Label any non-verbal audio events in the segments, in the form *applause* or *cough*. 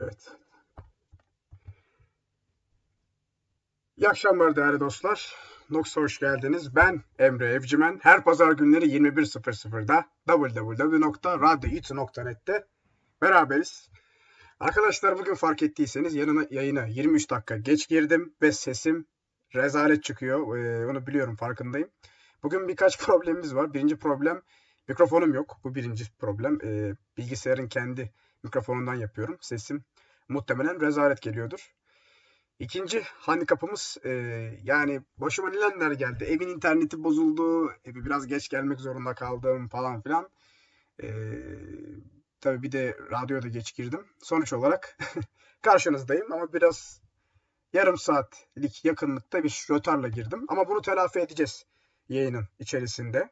Evet. İyi akşamlar değerli dostlar. Nox'a hoş geldiniz. Ben Emre Evcimen. Her pazar günleri 21.00'da www.radyoit.net'te beraberiz. Arkadaşlar bugün fark ettiyseniz yanına yayına 23 dakika geç girdim ve sesim rezalet çıkıyor. Ee, onu biliyorum farkındayım. Bugün birkaç *laughs* problemimiz var. Birinci problem mikrofonum yok. Bu birinci problem. Ee, bilgisayarın kendi mikrofonundan yapıyorum. Sesim muhtemelen rezalet geliyordur. İkinci handikapımız e, yani başıma neler geldi. Evin interneti bozuldu. Eve biraz geç gelmek zorunda kaldım falan filan. E, tabii bir de radyoda geç girdim. Sonuç olarak *laughs* karşınızdayım ama biraz yarım saatlik yakınlıkta bir rötarla girdim. Ama bunu telafi edeceğiz yayının içerisinde.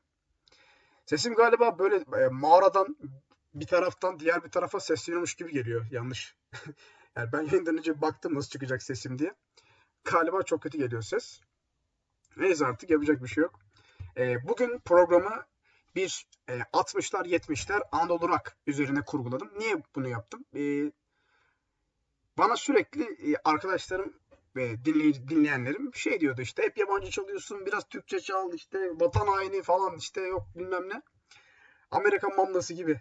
Sesim galiba böyle e, mağaradan bir taraftan diğer bir tarafa sesleniyormuş gibi geliyor. Yanlış. *laughs* yani ben yayından önce baktım nasıl çıkacak sesim diye. Galiba çok kötü geliyor ses. Neyse artık yapacak bir şey yok. E, bugün programı bir e, 60'lar 70'ler Anadolu Rock üzerine kurguladım. Niye bunu yaptım? E, bana sürekli e, arkadaşlarım ve dinley- dinleyenlerim şey diyordu işte hep yabancı çalıyorsun biraz Türkçe çal işte vatan haini falan işte yok bilmem ne. Amerikan mamlası gibi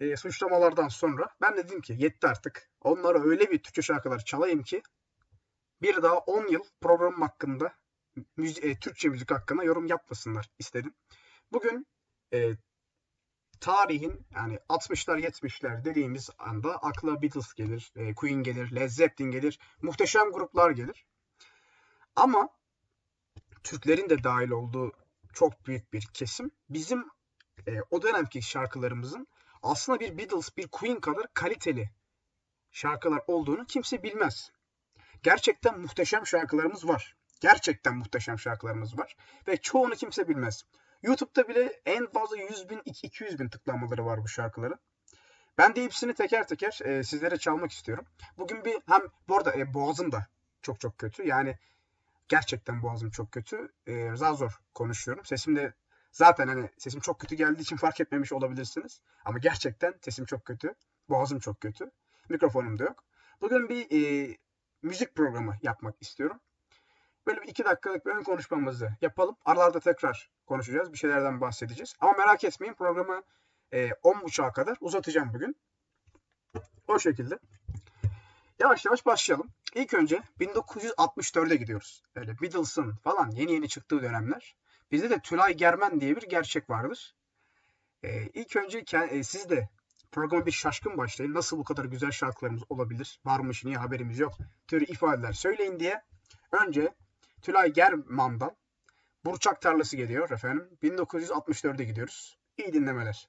e, suçlamalardan sonra ben de dedim ki yetti artık. Onlara öyle bir Türkçe şarkılar çalayım ki bir daha 10 yıl programım hakkında müzi- e, Türkçe müzik hakkında yorum yapmasınlar istedim. Bugün e, tarihin yani 60'lar 70'ler dediğimiz anda akla Beatles gelir, e, Queen gelir, Led Zeppelin gelir, muhteşem gruplar gelir. Ama Türklerin de dahil olduğu çok büyük bir kesim bizim e, o dönemki şarkılarımızın aslında bir Beatles, bir Queen kadar kaliteli şarkılar olduğunu kimse bilmez. Gerçekten muhteşem şarkılarımız var. Gerçekten muhteşem şarkılarımız var. Ve çoğunu kimse bilmez. YouTube'da bile en fazla 100 bin, 200 bin tıklanmaları var bu şarkıların. Ben de hepsini teker teker e, sizlere çalmak istiyorum. Bugün bir hem bu arada e, boğazım da çok çok kötü. Yani gerçekten boğazım çok kötü. E, zar zor konuşuyorum. Sesim de zaten hani sesim çok kötü geldiği için fark etmemiş olabilirsiniz. Ama gerçekten sesim çok kötü. Boğazım çok kötü. Mikrofonum da yok. Bugün bir e, müzik programı yapmak istiyorum. Böyle bir iki dakikalık bir ön konuşmamızı yapalım. Aralarda tekrar konuşacağız. Bir şeylerden bahsedeceğiz. Ama merak etmeyin programı e, 10.30'a kadar uzatacağım bugün. O şekilde. Yavaş yavaş başlayalım. İlk önce 1964'e gidiyoruz. Öyle Beatles'ın falan yeni yeni çıktığı dönemler. Bizde de Tülay Germen diye bir gerçek vardır. E, ilk önce e, siz de programa bir şaşkın başlayın. Nasıl bu kadar güzel şarkılarımız olabilir? Varmış niye haberimiz yok? Türü ifadeler söyleyin diye. Önce Tülay German'dan Burçak Tarlası geliyor efendim. 1964'e gidiyoruz. İyi dinlemeler.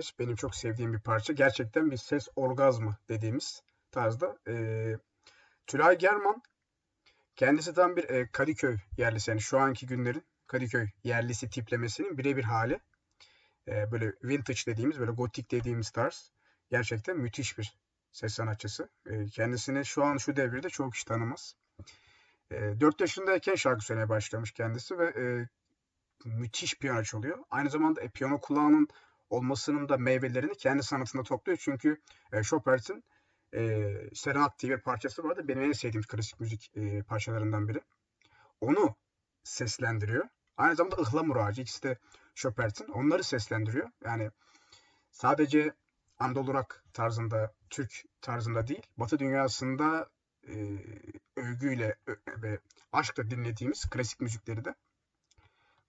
Beğenmişsinizdir. Benim çok sevdiğim bir parça. Gerçekten bir ses orgazmı dediğimiz tarzda. E, Tülay German kendisi tam bir e, Kadıköy yerlisi. Yani şu anki günlerin Kadıköy yerlisi tiplemesinin birebir hali. E, böyle vintage dediğimiz, böyle gotik dediğimiz tarz. Gerçekten müthiş bir ses sanatçısı. E, kendisini şu an şu devirde çok kişi tanımaz. E, 4 yaşındayken şarkı söylemeye başlamış kendisi ve e, müthiş piyano çalıyor. Aynı zamanda e, piyano kulağının olmasının da meyvelerini kendi sanatında topluyor. Çünkü e, Chopin'in e, Serenat diye bir parçası vardı. Benim en sevdiğim klasik müzik e, parçalarından biri. Onu seslendiriyor. Aynı zamanda ıhlamur ağacı ikisi de Chopin'in. Onları seslendiriyor. Yani sadece Anadolu rock tarzında, Türk tarzında değil, Batı dünyasında e, övgüyle ve aşkla dinlediğimiz klasik müzikleri de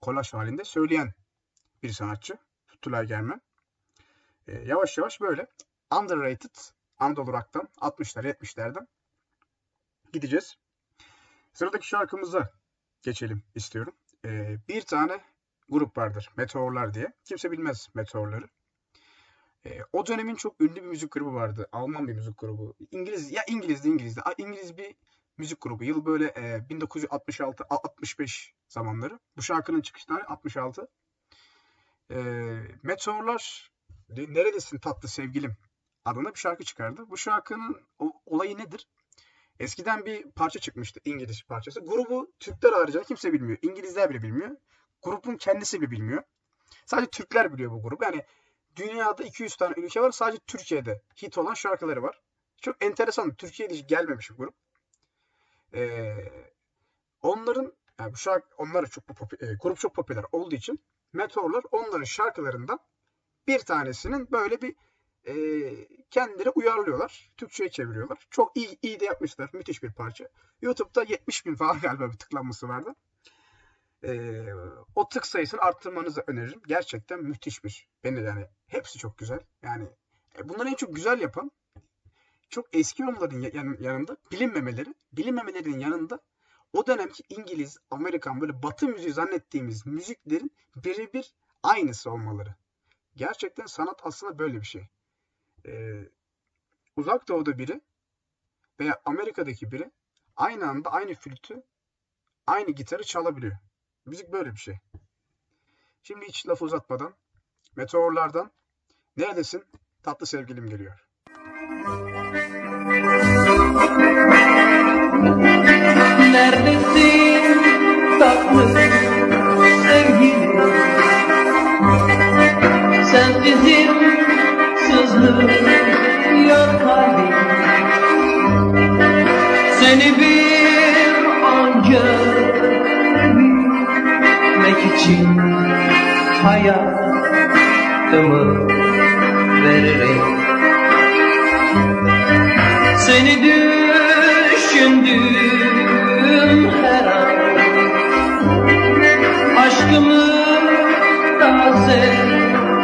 kolaj halinde söyleyen bir sanatçı. Tülay Germen. E, yavaş yavaş böyle underrated Anadolu Rock'tan 60'lar 70'lerden gideceğiz. Sıradaki şarkımıza geçelim istiyorum. E, bir tane grup vardır. Meteorlar diye. Kimse bilmez Meteorları. E, o dönemin çok ünlü bir müzik grubu vardı. Alman bir müzik grubu. İngiliz ya İngilizdi İngilizdi. İngiliz bir müzik grubu. Yıl böyle e, 1966 65 zamanları. Bu şarkının çıkış tarihi 66. E, Meteorlar Neredesin tatlı sevgilim adında bir şarkı çıkardı. Bu şarkının olayı nedir? Eskiden bir parça çıkmıştı İngiliz parçası. Grubu Türkler haricinde kimse bilmiyor. İngilizler bile bilmiyor. Grubun kendisi bile bilmiyor. Sadece Türkler biliyor bu grubu. Yani dünyada 200 tane ülke var. Sadece Türkiye'de hit olan şarkıları var. Çok enteresan. Türkiye'de hiç gelmemiş bir grup. Ee, onların yani bu şarkı onlar çok popüler, grup çok popüler olduğu için Meteorlar onların şarkılarından bir tanesinin böyle bir e, kendileri uyarlıyorlar. Türkçe'ye çeviriyorlar. Çok iyi, iyi de yapmışlar. Müthiş bir parça. YouTube'da 70 bin falan galiba bir tıklanması vardı. E, o tık sayısını arttırmanızı öneririm. Gerçekten müthiş bir. Beni yani hepsi çok güzel. Yani e, bunları en çok güzel yapan çok eski yan, yanında bilinmemeleri, bilinmemelerinin yanında o dönemki İngiliz, Amerikan böyle batı müziği zannettiğimiz müziklerin birebir aynısı olmaları. Gerçekten sanat aslında böyle bir şey. Ee, uzak doğuda biri veya Amerika'daki biri aynı anda aynı flütü, aynı gitarı çalabiliyor. Müzik böyle bir şey. Şimdi hiç laf uzatmadan meteorlardan neredesin tatlı sevgilim geliyor. Neredesin tatlı sevgilim? Sensizim sızlıyor kalbim. Seni bir an görmek için hayatımı veririm. Seni düşündüm Aşkımı tazelerim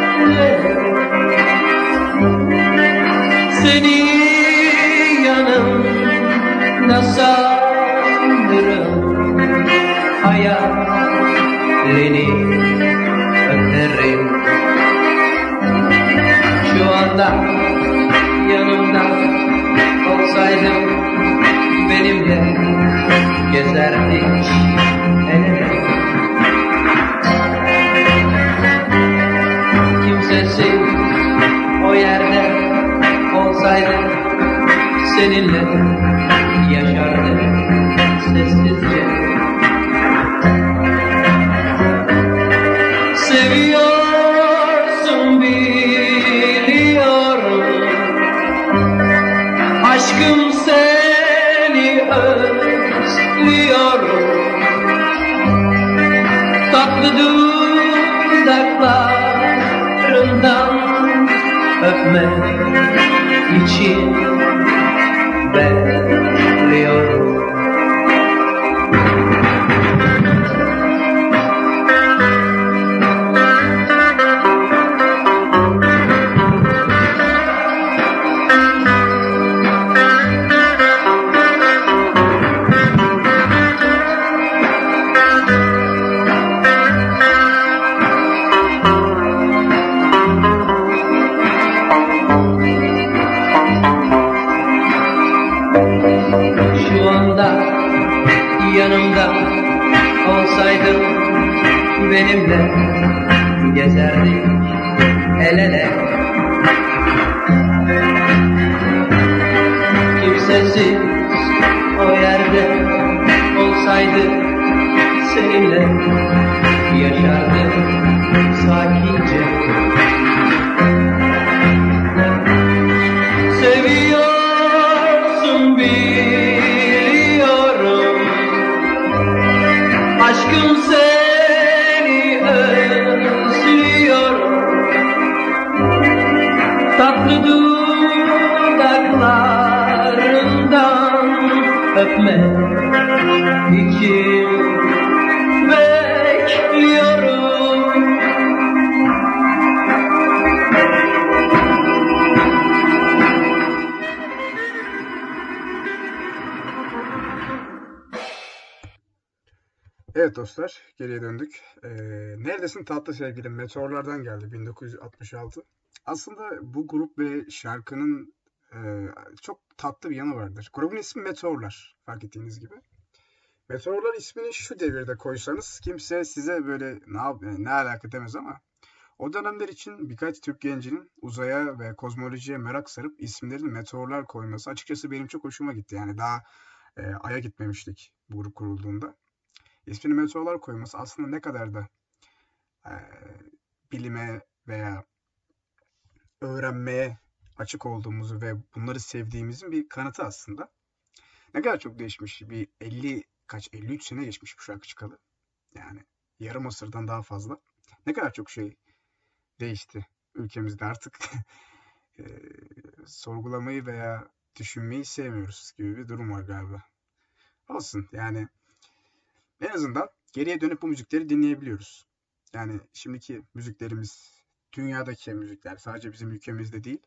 Seni yanımda sanırım. Hayalini öperim Şu anda yanımda olsaydın benimle gezerdik seninle yaşardık sessizce. Seviyorsun biliyorum. Aşkım seni özlüyorum. Tatlı dudaklarından öpmek için Neredesin tatlı sevgilim? Meteorlardan geldi 1966. Aslında bu grup ve şarkının e, çok tatlı bir yanı vardır. Grubun ismi Meteorlar, fark ettiğiniz gibi. Meteorlar ismini şu devirde koysanız kimse size böyle ne, yap- ne alaka demez ama o dönemler için birkaç Türk gencinin uzaya ve kozmolojiye merak sarıp isimlerini meteorlar koyması açıkçası benim çok hoşuma gitti. Yani daha e, Ay'a gitmemiştik bu grup kurulduğunda. İsmini meteorlar koyması aslında ne kadar da e, bilime veya öğrenmeye açık olduğumuzu ve bunları sevdiğimizin bir kanıtı aslında. Ne kadar çok değişmiş. Bir 50 kaç 53 sene geçmiş bu şarkı çıkalı. Yani yarım asırdan daha fazla. Ne kadar çok şey değişti ülkemizde artık. *laughs* e, sorgulamayı veya düşünmeyi sevmiyoruz gibi bir durum var galiba. Olsun yani en azından geriye dönüp bu müzikleri dinleyebiliyoruz. Yani şimdiki müziklerimiz, dünyadaki müzikler sadece bizim ülkemizde değil.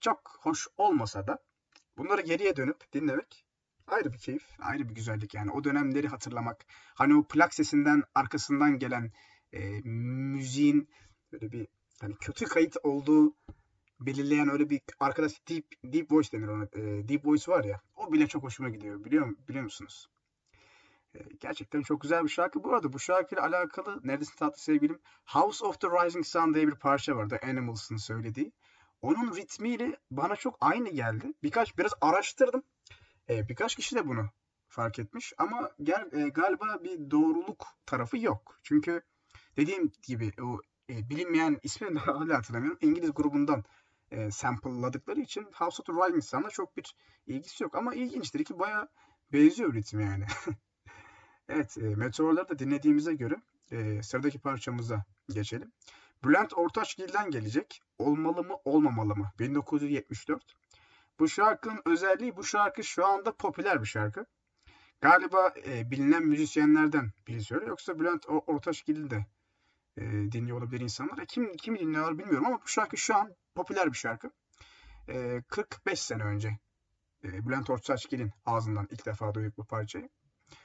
Çok hoş olmasa da bunları geriye dönüp dinlemek ayrı bir keyif, ayrı bir güzellik yani. O dönemleri hatırlamak, hani o plak sesinden arkasından gelen e, müziğin böyle bir hani kötü kayıt olduğu belirleyen öyle bir arkadaş deep deep voice denir ona. E, deep voice var ya. O bile çok hoşuma gidiyor. Biliyor biliyor musunuz? E, gerçekten çok güzel bir şarkı. Bu arada bu şarkıyla alakalı neredesin tatlı sevgilim? House of the Rising Sun diye bir parça var. The Animals'ın söylediği. Onun ritmiyle bana çok aynı geldi. Birkaç biraz araştırdım. E, birkaç kişi de bunu fark etmiş ama gel, e, galiba bir doğruluk tarafı yok. Çünkü dediğim gibi o e, bilinmeyen ismini de *laughs* hala hatırlamıyorum. İngiliz grubundan e, sample'ladıkları için House of the Rising Sun'la çok bir ilgisi yok. Ama ilginçtir ki bayağı benziyor ritim yani. *laughs* evet, e, Meteorları da dinlediğimize göre e, sıradaki parçamıza geçelim. Bülent Ortaçgil'den gelecek. Olmalı mı olmamalı mı? 1974. Bu şarkının özelliği bu şarkı şu anda popüler bir şarkı. Galiba e, bilinen müzisyenlerden biri söylüyor. Yoksa Bülent Ortaçgil'i de e, dinliyor olabilir insanlar. E, kim kim dinliyorlar bilmiyorum ama bu şarkı şu an popüler bir şarkı. E, 45 sene önce e, Bülent Ortaçgil'in ağzından ilk defa duyduk bu parçayı.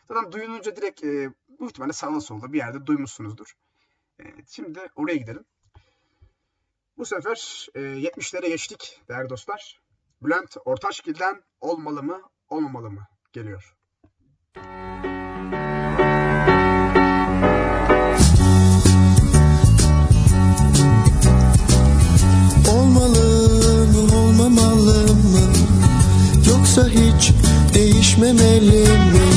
Zaten duyulunca direkt e, bu ihtimalle solda bir yerde duymuşsunuzdur. E, şimdi oraya gidelim. Bu sefer e, 70'lere geçtik değerli dostlar. Bülent Ortaçgil'den olmalı mı olmamalı mı geliyor. Olmalı mı olmamalı mı Yoksa hiç değişmemeli mi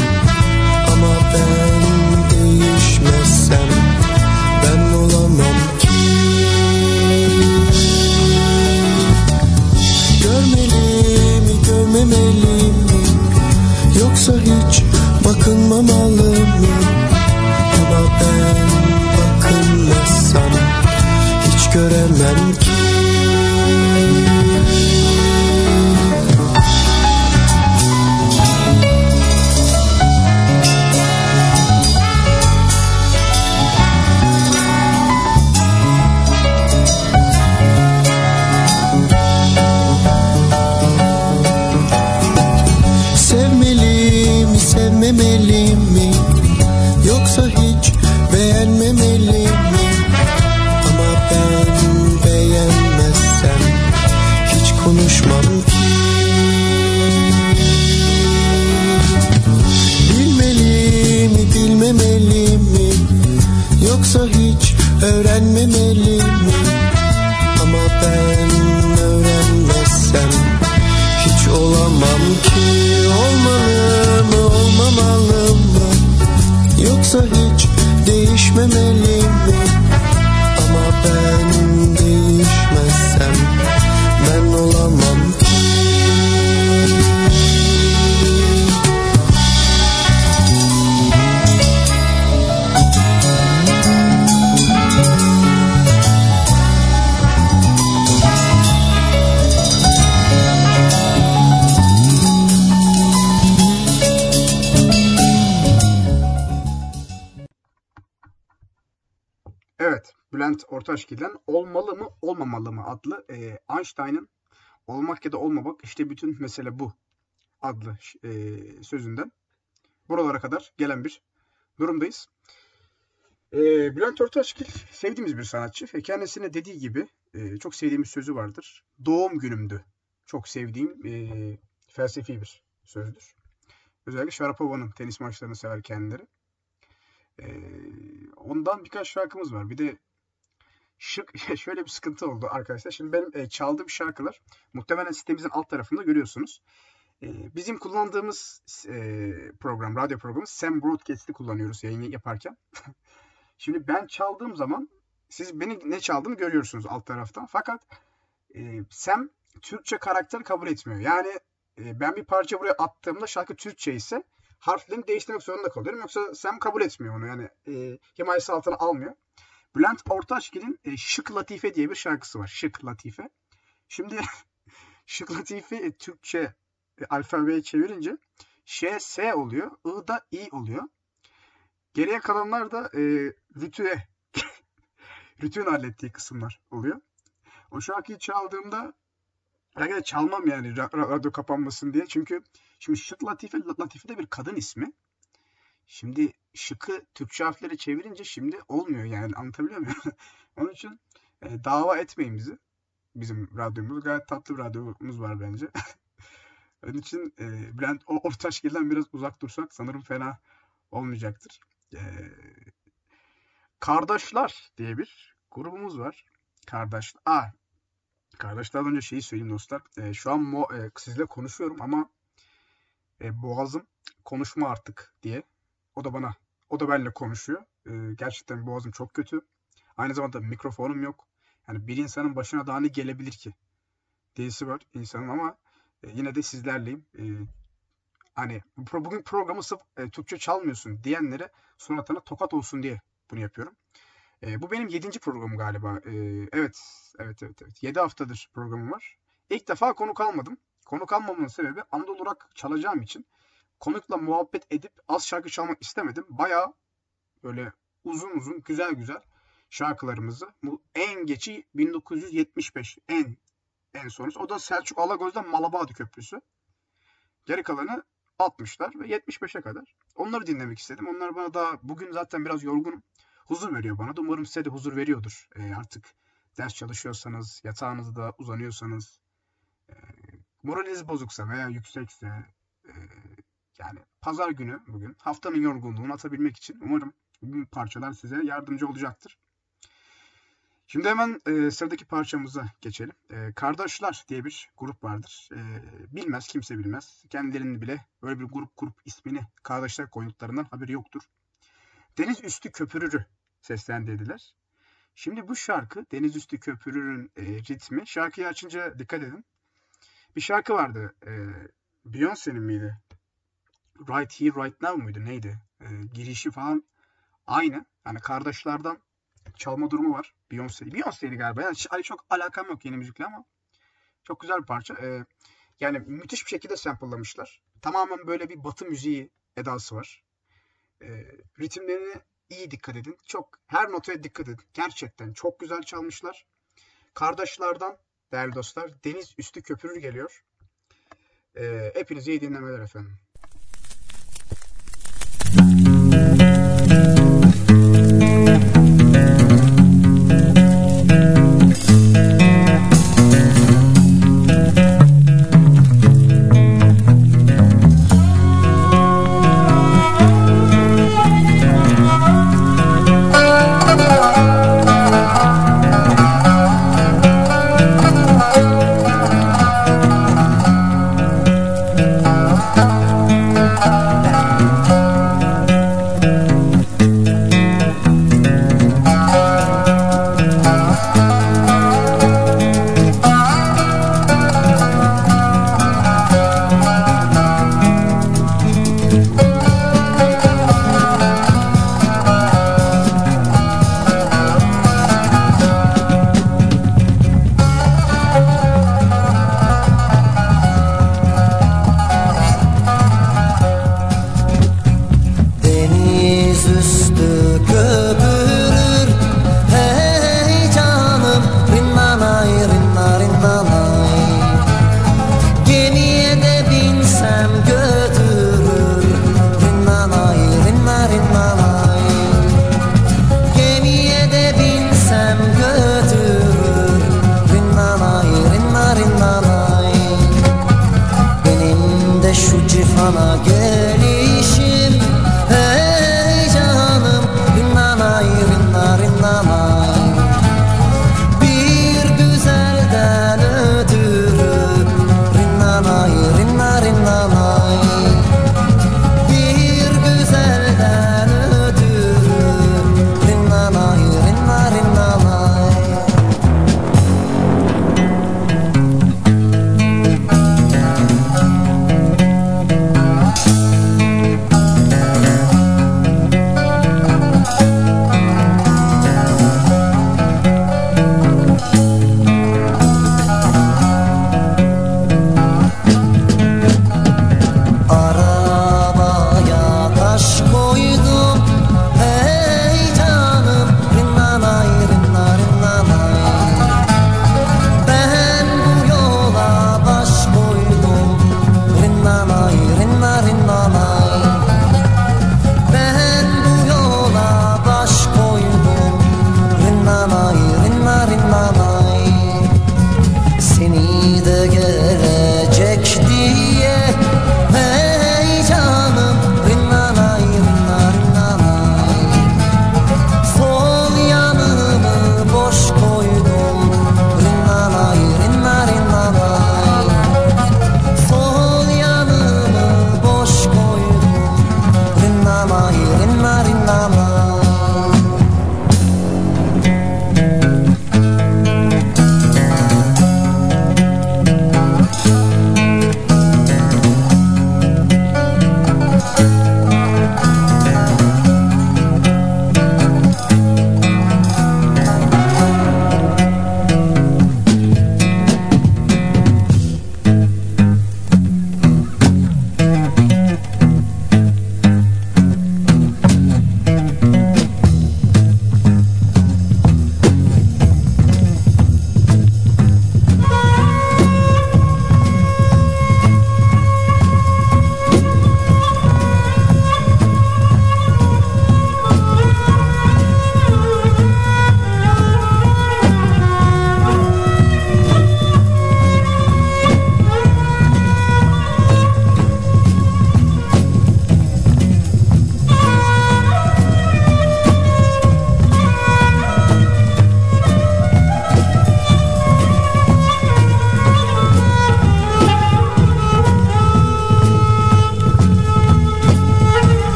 görmemeli mi Yoksa hiç bakınmamalı mı Ama ben bakınmazsam Hiç göremem ki Olmamalı mı adlı e, Einstein'ın Olmak ya da Olmamak işte bütün mesele bu adlı e, sözünden buralara kadar gelen bir durumdayız. E, Bülent Ortaçgil sevdiğimiz bir sanatçı ve kendisine dediği gibi e, çok sevdiğimiz sözü vardır. Doğum günümdü. Çok sevdiğim e, felsefi bir sözdür. Özellikle Sharapova'nın tenis maçlarını sever kendileri. Ee, ondan birkaç şarkımız var. Bir de şık *laughs* şöyle bir sıkıntı oldu arkadaşlar. Şimdi benim e, çaldığım şarkılar muhtemelen sitemizin alt tarafında görüyorsunuz. E, bizim kullandığımız e, program, radyo programı Sam Broadcast'i kullanıyoruz yayını yaparken. *laughs* Şimdi ben çaldığım zaman siz beni ne çaldığımı görüyorsunuz alt taraftan. Fakat e, Sam Türkçe karakter kabul etmiyor. Yani e, ben bir parça buraya attığımda şarkı Türkçe ise harflerini değiştirmek zorunda kalıyorum. Yoksa Sam kabul etmiyor onu. Yani e, himayesi altına almıyor. Bülent Ortaçgil'in e, Şık Latife diye bir şarkısı var. Şık Latife. Şimdi *laughs* Şık Latife e, Türkçe e, alfabeye çevirince Ş, S oluyor. I da İ oluyor. Geriye kalanlar da e, rütüye *laughs* rütüğün hallettiği kısımlar oluyor. O şarkıyı çaldığımda Herhalde çalmam yani ra- radyo kapanmasın diye. Çünkü şimdi Şık Latife, Latife de bir kadın ismi. Şimdi şıkı Türkçe harfleri çevirince şimdi olmuyor yani anlatabiliyor muyum? *laughs* Onun için e, dava etmeyin bizi. Bizim radyomuz gayet tatlı bir radyomuz var bence. *laughs* Onun için e, Bülent o Ortaçgil'den biraz uzak dursak sanırım fena olmayacaktır. E, Kardeşler diye bir grubumuz var. Kardeş. Aa, Kardeşlerden önce şeyi söyleyeyim dostlar. E, şu an mo, e, sizle konuşuyorum ama e, boğazım konuşma artık diye. O da bana, o da benimle konuşuyor. E, gerçekten boğazım çok kötü. Aynı zamanda mikrofonum yok. Yani bir insanın başına daha ne gelebilir ki? Diyesi var insanın ama e, yine de sizlerleyim. E, hani bu- bugün programı sırf e, Türkçe çalmıyorsun diyenlere suratına tokat olsun diye bunu yapıyorum. E, bu benim yedinci programım galiba. E, evet, evet, evet, evet. Yedi haftadır programım var. İlk defa konuk almadım. Konuk almamın sebebi Anadolu Rock çalacağım için konukla muhabbet edip az şarkı çalmak istemedim. Bayağı böyle uzun uzun, güzel güzel şarkılarımızı. Bu en geçi 1975. En en sonrası. O da Selçuk Alagöz'den Malabadi Köprüsü. Geri kalanı 60'lar ve 75'e kadar. Onları dinlemek istedim. Onlar bana daha bugün zaten biraz yorgunum huzur veriyor bana da. Umarım size de huzur veriyordur. E, artık ders çalışıyorsanız, yatağınızda uzanıyorsanız, e, moraliniz bozuksa veya yüksekse, e, yani pazar günü bugün haftanın yorgunluğunu atabilmek için umarım bu parçalar size yardımcı olacaktır. Şimdi hemen e, sıradaki parçamıza geçelim. E, Kardeşler diye bir grup vardır. E, bilmez, kimse bilmez. Kendilerinin bile böyle bir grup kurup ismini Kardeşler koyduklarından haberi yoktur. Deniz Üstü Köpürürü seslendirdiler. Şimdi bu şarkı Deniz Üstü Köpürür'ün e, ritmi. Şarkıyı açınca dikkat edin. Bir şarkı vardı. E, Beyoncé'nin miydi? Right Here Right Now muydu? Neydi? E, girişi falan aynı. Yani kardeşlerden çalma durumu var. Beyoncé. Beyoncé'ydi galiba. Yani hani çok alakam yok yeni müzikle ama çok güzel bir parça. E, yani müthiş bir şekilde sample'lamışlar. Tamamen böyle bir batı müziği edası var. E, ritimlerine iyi dikkat edin. Çok her notaya dikkat edin. Gerçekten çok güzel çalmışlar. Kardeşlerden değerli dostlar Deniz Üstü Köpürür geliyor. E, hepinize iyi dinlemeler efendim.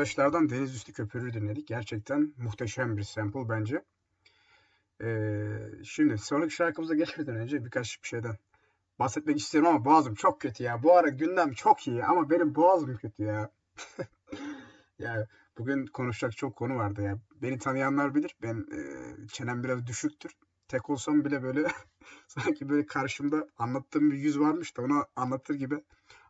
Dostlar. Kardeşlerden Deniz Üstü Köpürü dinledik. Gerçekten muhteşem bir sample bence. Ee, şimdi sonraki şarkımıza geçmeden önce birkaç bir şeyden bahsetmek istiyorum ama boğazım çok kötü ya. Bu ara gündem çok iyi ama benim boğazım kötü ya. *laughs* ya bugün konuşacak çok konu vardı ya. Beni tanıyanlar bilir. Ben e, çenem biraz düşüktür. tek olsam bile böyle *laughs* sanki böyle karşımda anlattığım bir yüz varmış da ona anlatır gibi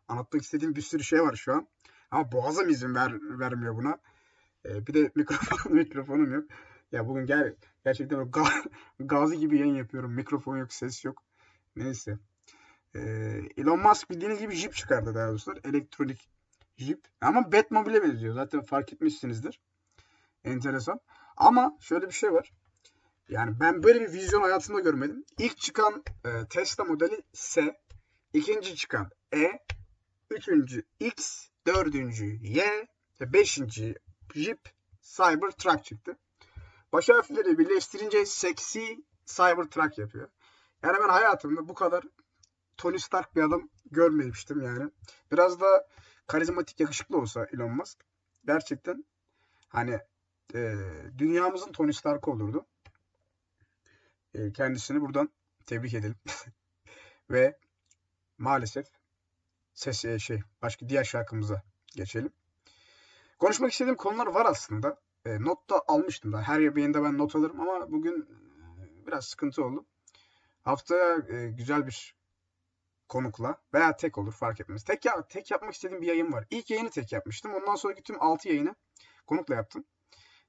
anlatmak istediğim bir sürü şey var şu an. Ama boğazım izin ver, vermiyor buna. Ee, bir de mikrofon, *laughs* mikrofonum yok. Ya bugün gel, gerçekten o ga- *laughs* gazi gibi yayın yapıyorum. Mikrofon yok, ses yok. Neyse. Ee, Elon Musk bildiğiniz gibi Jeep çıkardı daha doğrusu. Elektronik Jeep. Ama Batmobile'e benziyor. Zaten fark etmişsinizdir. Enteresan. Ama şöyle bir şey var. Yani ben böyle bir vizyon hayatımda görmedim. İlk çıkan e, Tesla modeli S, ikinci çıkan E, üçüncü X, dördüncü Y ve beşinci Jeep Cybertruck çıktı. Baş harfleri birleştirince seksi Cybertruck yapıyor. Yani ben hayatımda bu kadar Tony Stark bir adam görmemiştim yani. Biraz da karizmatik yakışıklı olsa Elon Musk gerçekten hani e, dünyamızın Tony Stark olurdu. E, kendisini buradan tebrik edelim. *laughs* Ve maalesef ses e, şey başka diğer şarkımıza geçelim. Konuşmak istediğim konular var aslında. E, not da almıştım da. Her yayında ben not alırım ama bugün e, biraz sıkıntı oldu. Haftaya e, güzel bir konukla veya tek olur fark etmez. Tek ya tek yapmak istediğim bir yayın var. İlk yayını tek yapmıştım. Ondan sonraki tüm 6 yayını konukla yaptım.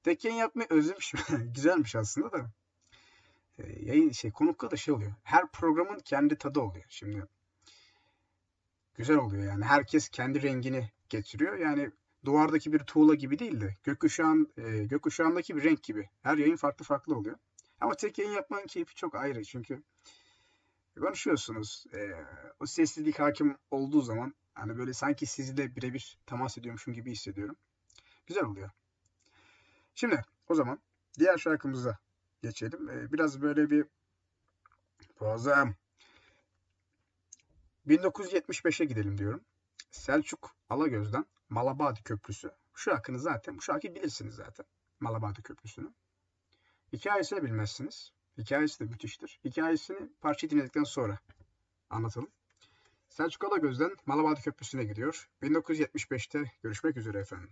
Tek yayın yapmayı özlemişim. *laughs* Güzelmiş aslında da. E, yayın şey konukla da şey oluyor. Her programın kendi tadı oluyor. Şimdi güzel oluyor yani. Herkes kendi rengini getiriyor. Yani duvardaki bir tuğla gibi değil de gökkuşağın e, gökkuşağındaki bir renk gibi. Her yayın farklı farklı oluyor. Ama tek yayın yapmanın keyfi çok ayrı. Çünkü konuşuyorsunuz. E, o sessizlik hakim olduğu zaman hani böyle sanki sizle birebir temas ediyormuşum gibi hissediyorum. Güzel oluyor. Şimdi o zaman diğer şarkımıza geçelim. E, biraz böyle bir boğazım 1975'e gidelim diyorum. Selçuk Alagöz'den Malabadi Köprüsü. Bu şarkını zaten, bu şarkıyı bilirsiniz zaten. Malabadi Köprüsü'nü. Hikayesini bilmezsiniz. Hikayesi de müthiştir. Hikayesini parça dinledikten sonra anlatalım. Selçuk Alagöz'den Malabadi Köprüsü'ne gidiyor. 1975'te görüşmek üzere efendim.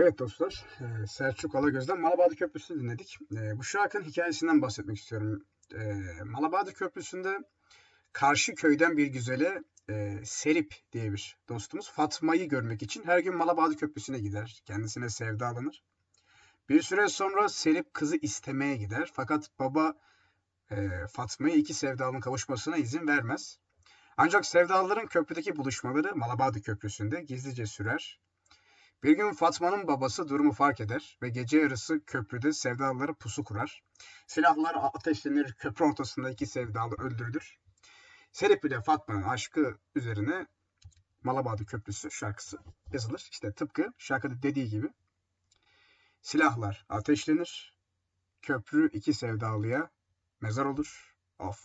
Evet dostlar, e, Selçuk Alagöz'den Malabadi Köprüsü'nü dinledik. E, bu şarkının hikayesinden bahsetmek istiyorum. E, Malabadi Köprüsü'nde karşı köyden bir güzele Serip diye bir dostumuz Fatma'yı görmek için her gün Malabadi Köprüsü'ne gider. Kendisine sevdalanır. Bir süre sonra Serip kızı istemeye gider. Fakat baba Fatma'ya iki sevdalının kavuşmasına izin vermez. Ancak sevdalıların köprüdeki buluşmaları Malabadi Köprüsü'nde gizlice sürer. Bir gün Fatma'nın babası durumu fark eder ve gece yarısı köprüde sevdalıları pusu kurar. Silahlar ateşlenir, köprü ortasında iki sevdalı öldürülür. Serip ile Fatma'nın aşkı üzerine Malabadi Köprüsü şarkısı yazılır. İşte tıpkı şarkıda dediği gibi. Silahlar ateşlenir, köprü iki sevdalıya mezar olur. Of,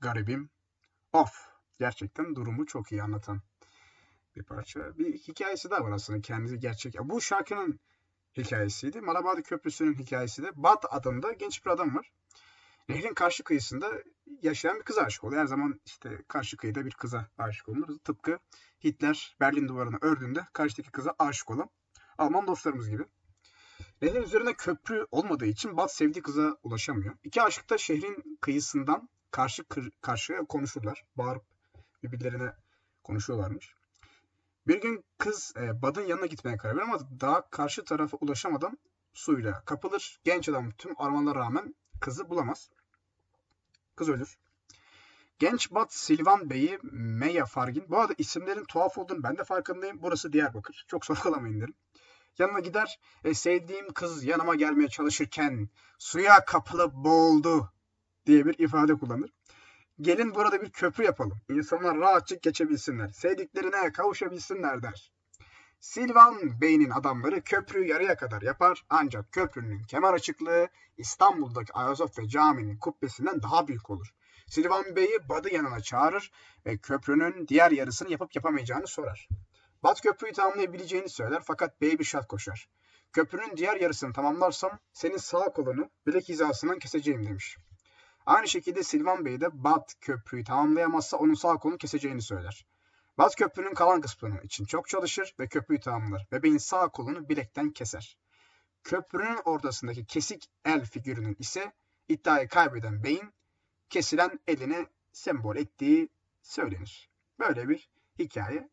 garibim, of. Gerçekten durumu çok iyi anlatan bir parça. Bir hikayesi daha var aslında kendisi gerçek. Bu şarkının hikayesiydi. Malabadi Köprüsü'nün hikayesi de Bat adında genç bir adam var. Nehrin karşı kıyısında yaşayan bir kıza aşık oluyor. Her zaman işte karşı kıyıda bir kıza aşık olunur. Tıpkı Hitler Berlin duvarını ördüğünde karşıdaki kıza aşık olan Alman dostlarımız gibi. Nehrin üzerinde köprü olmadığı için Bat sevdiği kıza ulaşamıyor. İki aşık da şehrin kıyısından karşı karşıya konuşurlar. Bağırıp birbirlerine konuşuyorlarmış. Bir gün kız e, Bad'ın yanına gitmeye karar verir ama daha karşı tarafa ulaşamadan suyla kapılır. Genç adam tüm aramalara rağmen kızı bulamaz. Kız ölür. Genç Bad Silvan Bey'i Meya Fargin. Bu arada isimlerin tuhaf olduğunu ben de farkındayım. Burası Diyarbakır. Çok sorgulamayın derim. Yanına gider. E, sevdiğim kız yanıma gelmeye çalışırken suya kapılıp boğuldu diye bir ifade kullanır. Gelin burada bir köprü yapalım. İnsanlar rahatça geçebilsinler. Sevdiklerine kavuşabilsinler der. Silvan Bey'in adamları köprüyü yarıya kadar yapar ancak köprünün kemer açıklığı İstanbul'daki Ayasofya Camii'nin kubbesinden daha büyük olur. Silvan Bey'i Bad'ı yanına çağırır ve köprünün diğer yarısını yapıp yapamayacağını sorar. Bad köprüyü tamamlayabileceğini söyler fakat Bey bir şart koşar. Köprünün diğer yarısını tamamlarsam senin sağ kolunu bilek hizasından keseceğim demiş. Aynı şekilde Silvan Bey de Bat köprüyü tamamlayamazsa onun sağ kolunu keseceğini söyler. Bat köprünün kalan kısmını için çok çalışır ve köprüyü tamamlar. Bebeğin sağ kolunu bilekten keser. Köprünün ortasındaki kesik el figürünün ise iddiayı kaybeden beyin kesilen eline sembol ettiği söylenir. Böyle bir hikaye.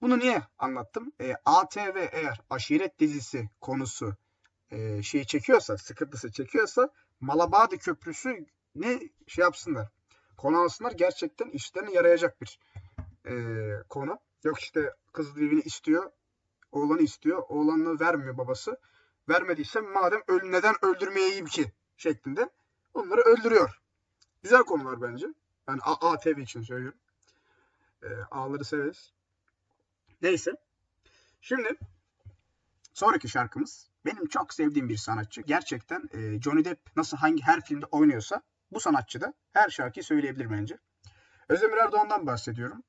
Bunu niye anlattım? E, ATV eğer aşiret dizisi konusu e, şeyi çekiyorsa, sıkıntısı çekiyorsa Malabadi Köprüsü ne şey yapsınlar. Konu alsınlar gerçekten işlerine yarayacak bir e, konu. Yok işte kız evini istiyor, oğlanı istiyor, oğlanını vermiyor babası. Vermediyse madem öl neden öldürmeyeyim ki şeklinde onları öldürüyor. Güzel konular bence. Ben ATV için söylüyorum. E, A'ları severiz. Neyse. Şimdi sonraki şarkımız benim çok sevdiğim bir sanatçı. Gerçekten e, Johnny Depp nasıl hangi her filmde oynuyorsa bu sanatçı da her şarkıyı söyleyebilir bence. Özdemir Erdoğan'dan bahsediyorum.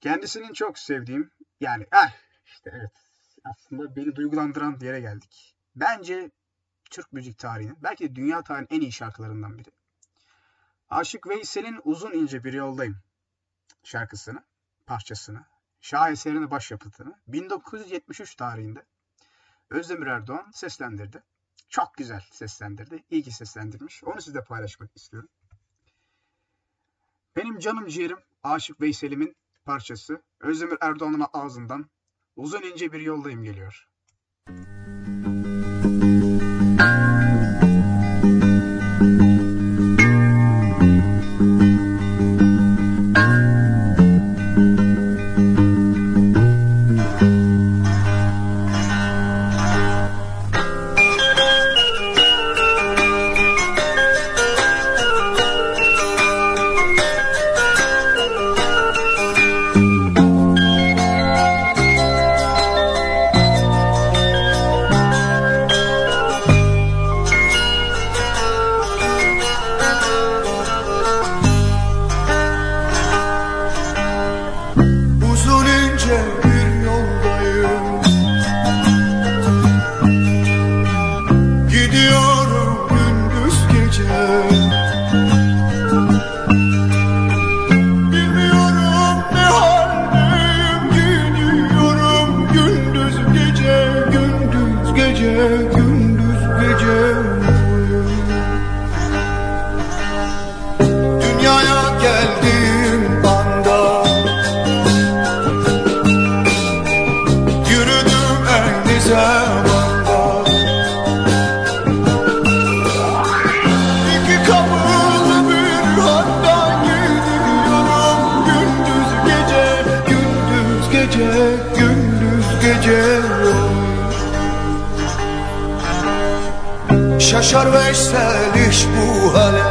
Kendisinin çok sevdiğim yani eh işte evet aslında beni duygulandıran yere geldik. Bence Türk müzik tarihinin belki de dünya tarihinin en iyi şarkılarından biri. Aşık Veysel'in Uzun ince Bir Yoldayım şarkısını, parçasını, şaheserini başyapıtını 1973 tarihinde Özdemir Erdoğan seslendirdi. Çok güzel seslendirdi. İyi ki seslendirmiş. Onu sizle paylaşmak istiyorum. Benim canım ciğerim Aşık Veysel'imin parçası Özdemir Erdoğan'ın ağzından uzun ince bir yoldayım geliyor. gece Şaşar iş bu hale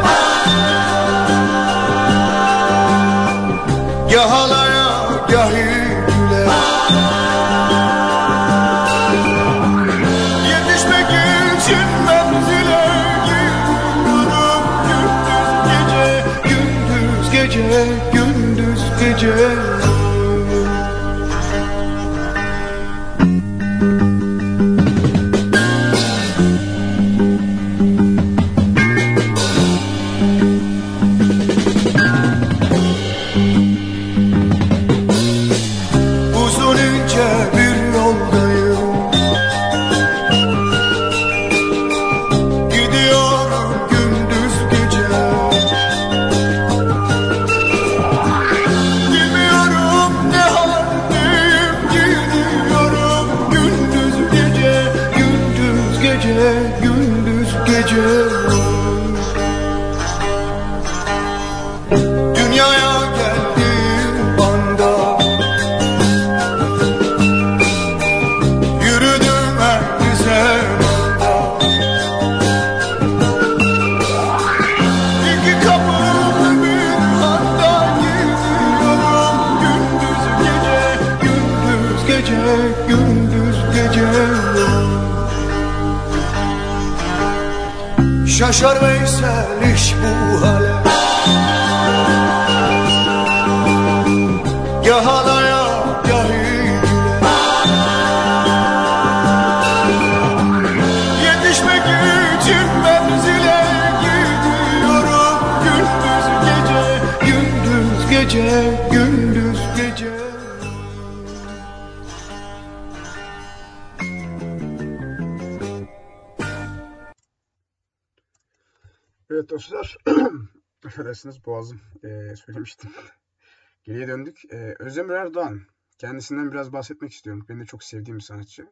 boğazım eee, söylemiştim. *laughs* Geriye döndük. Eee Özdemir Erdoğan, kendisinden biraz bahsetmek istiyorum. Benim de çok sevdiğim bir sanatçı.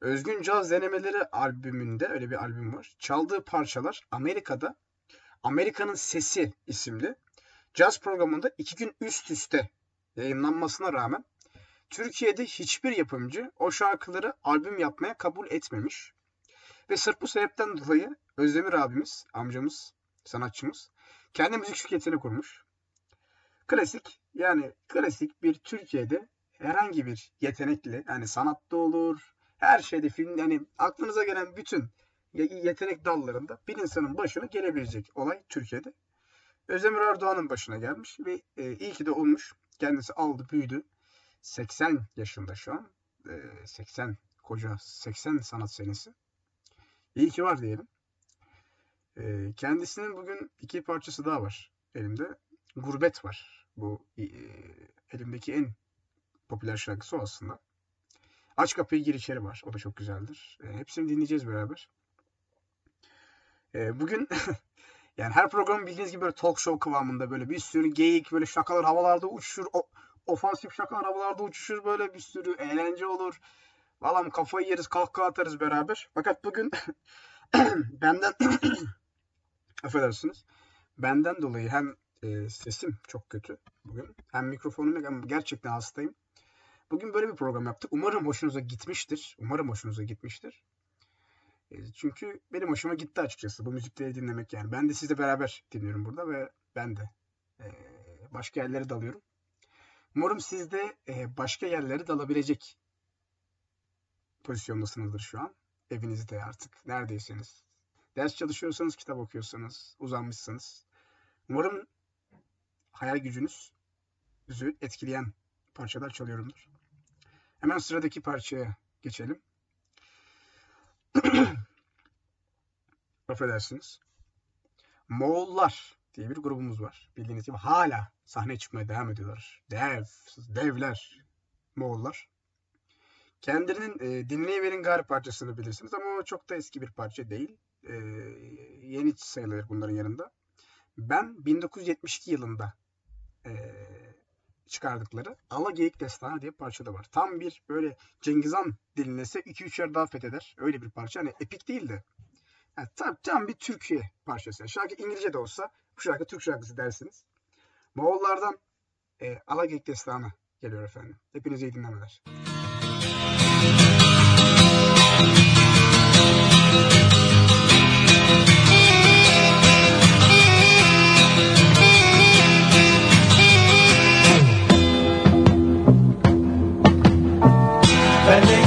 Özgün Caz Denemeleri albümünde öyle bir albüm var. Çaldığı parçalar Amerika'da Amerika'nın Sesi isimli caz programında iki gün üst üste yayınlanmasına rağmen Türkiye'de hiçbir yapımcı o şarkıları albüm yapmaya kabul etmemiş. Ve sırf bu sebepten dolayı Özdemir abimiz, amcamız, sanatçımız kendi müzik şirketini kurmuş. Klasik yani klasik bir Türkiye'de herhangi bir yetenekli yani sanatta olur, her şeyde film yani aklınıza gelen bütün ye- yetenek dallarında bir insanın başına gelebilecek olay Türkiye'de. Özdemir Erdoğan'ın başına gelmiş ve e, iyi ki de olmuş. Kendisi aldı, büyüdü. 80 yaşında şu an. E, 80 koca 80 sanat senesi. İyi ki var diyelim. E, kendisinin bugün iki parçası daha var elimde. Gurbet var. Bu e, elimdeki en popüler şarkısı aslında. Aç kapıyı gir içeri var. O da çok güzeldir. E, hepsini dinleyeceğiz beraber. E, bugün *laughs* yani her program bildiğiniz gibi böyle talk show kıvamında böyle bir sürü geyik böyle şakalar havalarda uçuşur. O, ofansif şakalar havalarda uçuşur böyle bir sürü eğlence olur. Vallahi kafayı yeriz kahkaha atarız beraber. Fakat bugün *laughs* benden *clears throat* affedersiniz. Benden dolayı hem e, sesim çok kötü bugün hem mikrofonum gerçekten hastayım. Bugün böyle bir program yaptık. Umarım hoşunuza gitmiştir. Umarım hoşunuza gitmiştir. E, Çünkü benim hoşuma gitti açıkçası bu müzikleri dinlemek yani. Ben de sizle beraber dinliyorum burada ve ben de e, başka yerlere dalıyorum. Umarım siz de e, başka yerlere dalabilecek pozisyondasınızdır şu an. Evinizde artık neredeyseniz. Ders çalışıyorsanız, kitap okuyorsanız, uzanmışsınız. Umarım hayal gücünüzü etkileyen parçalar çalıyorumdur. Hemen sıradaki parçaya geçelim. *clears throat* Affedersiniz. Moğollar diye bir grubumuz var. Bildiğiniz gibi hala sahneye çıkmaya devam ediyorlar. Dev, devler, Moğollar. Kendilerinin e, Dinleyiverin Gari parçasını bilirsiniz ama o çok da eski bir parça değil. E, yeni sayılır bunların yanında. Ben 1972 yılında e, çıkardıkları Ala Geyik Destanı diye parça da var. Tam bir böyle Cengiz Han dinlese 2-3 yer daha fetheder. Öyle bir parça. Hani epik değil de. Yani tam, tam bir Türkiye parçası. Şarkı İngilizce de olsa bu şarkı Türk şarkısı dersiniz. Moğollardan e, Ala Geyik Destanı geliyor efendim. Hepinize iyi dinlemeler. Ben de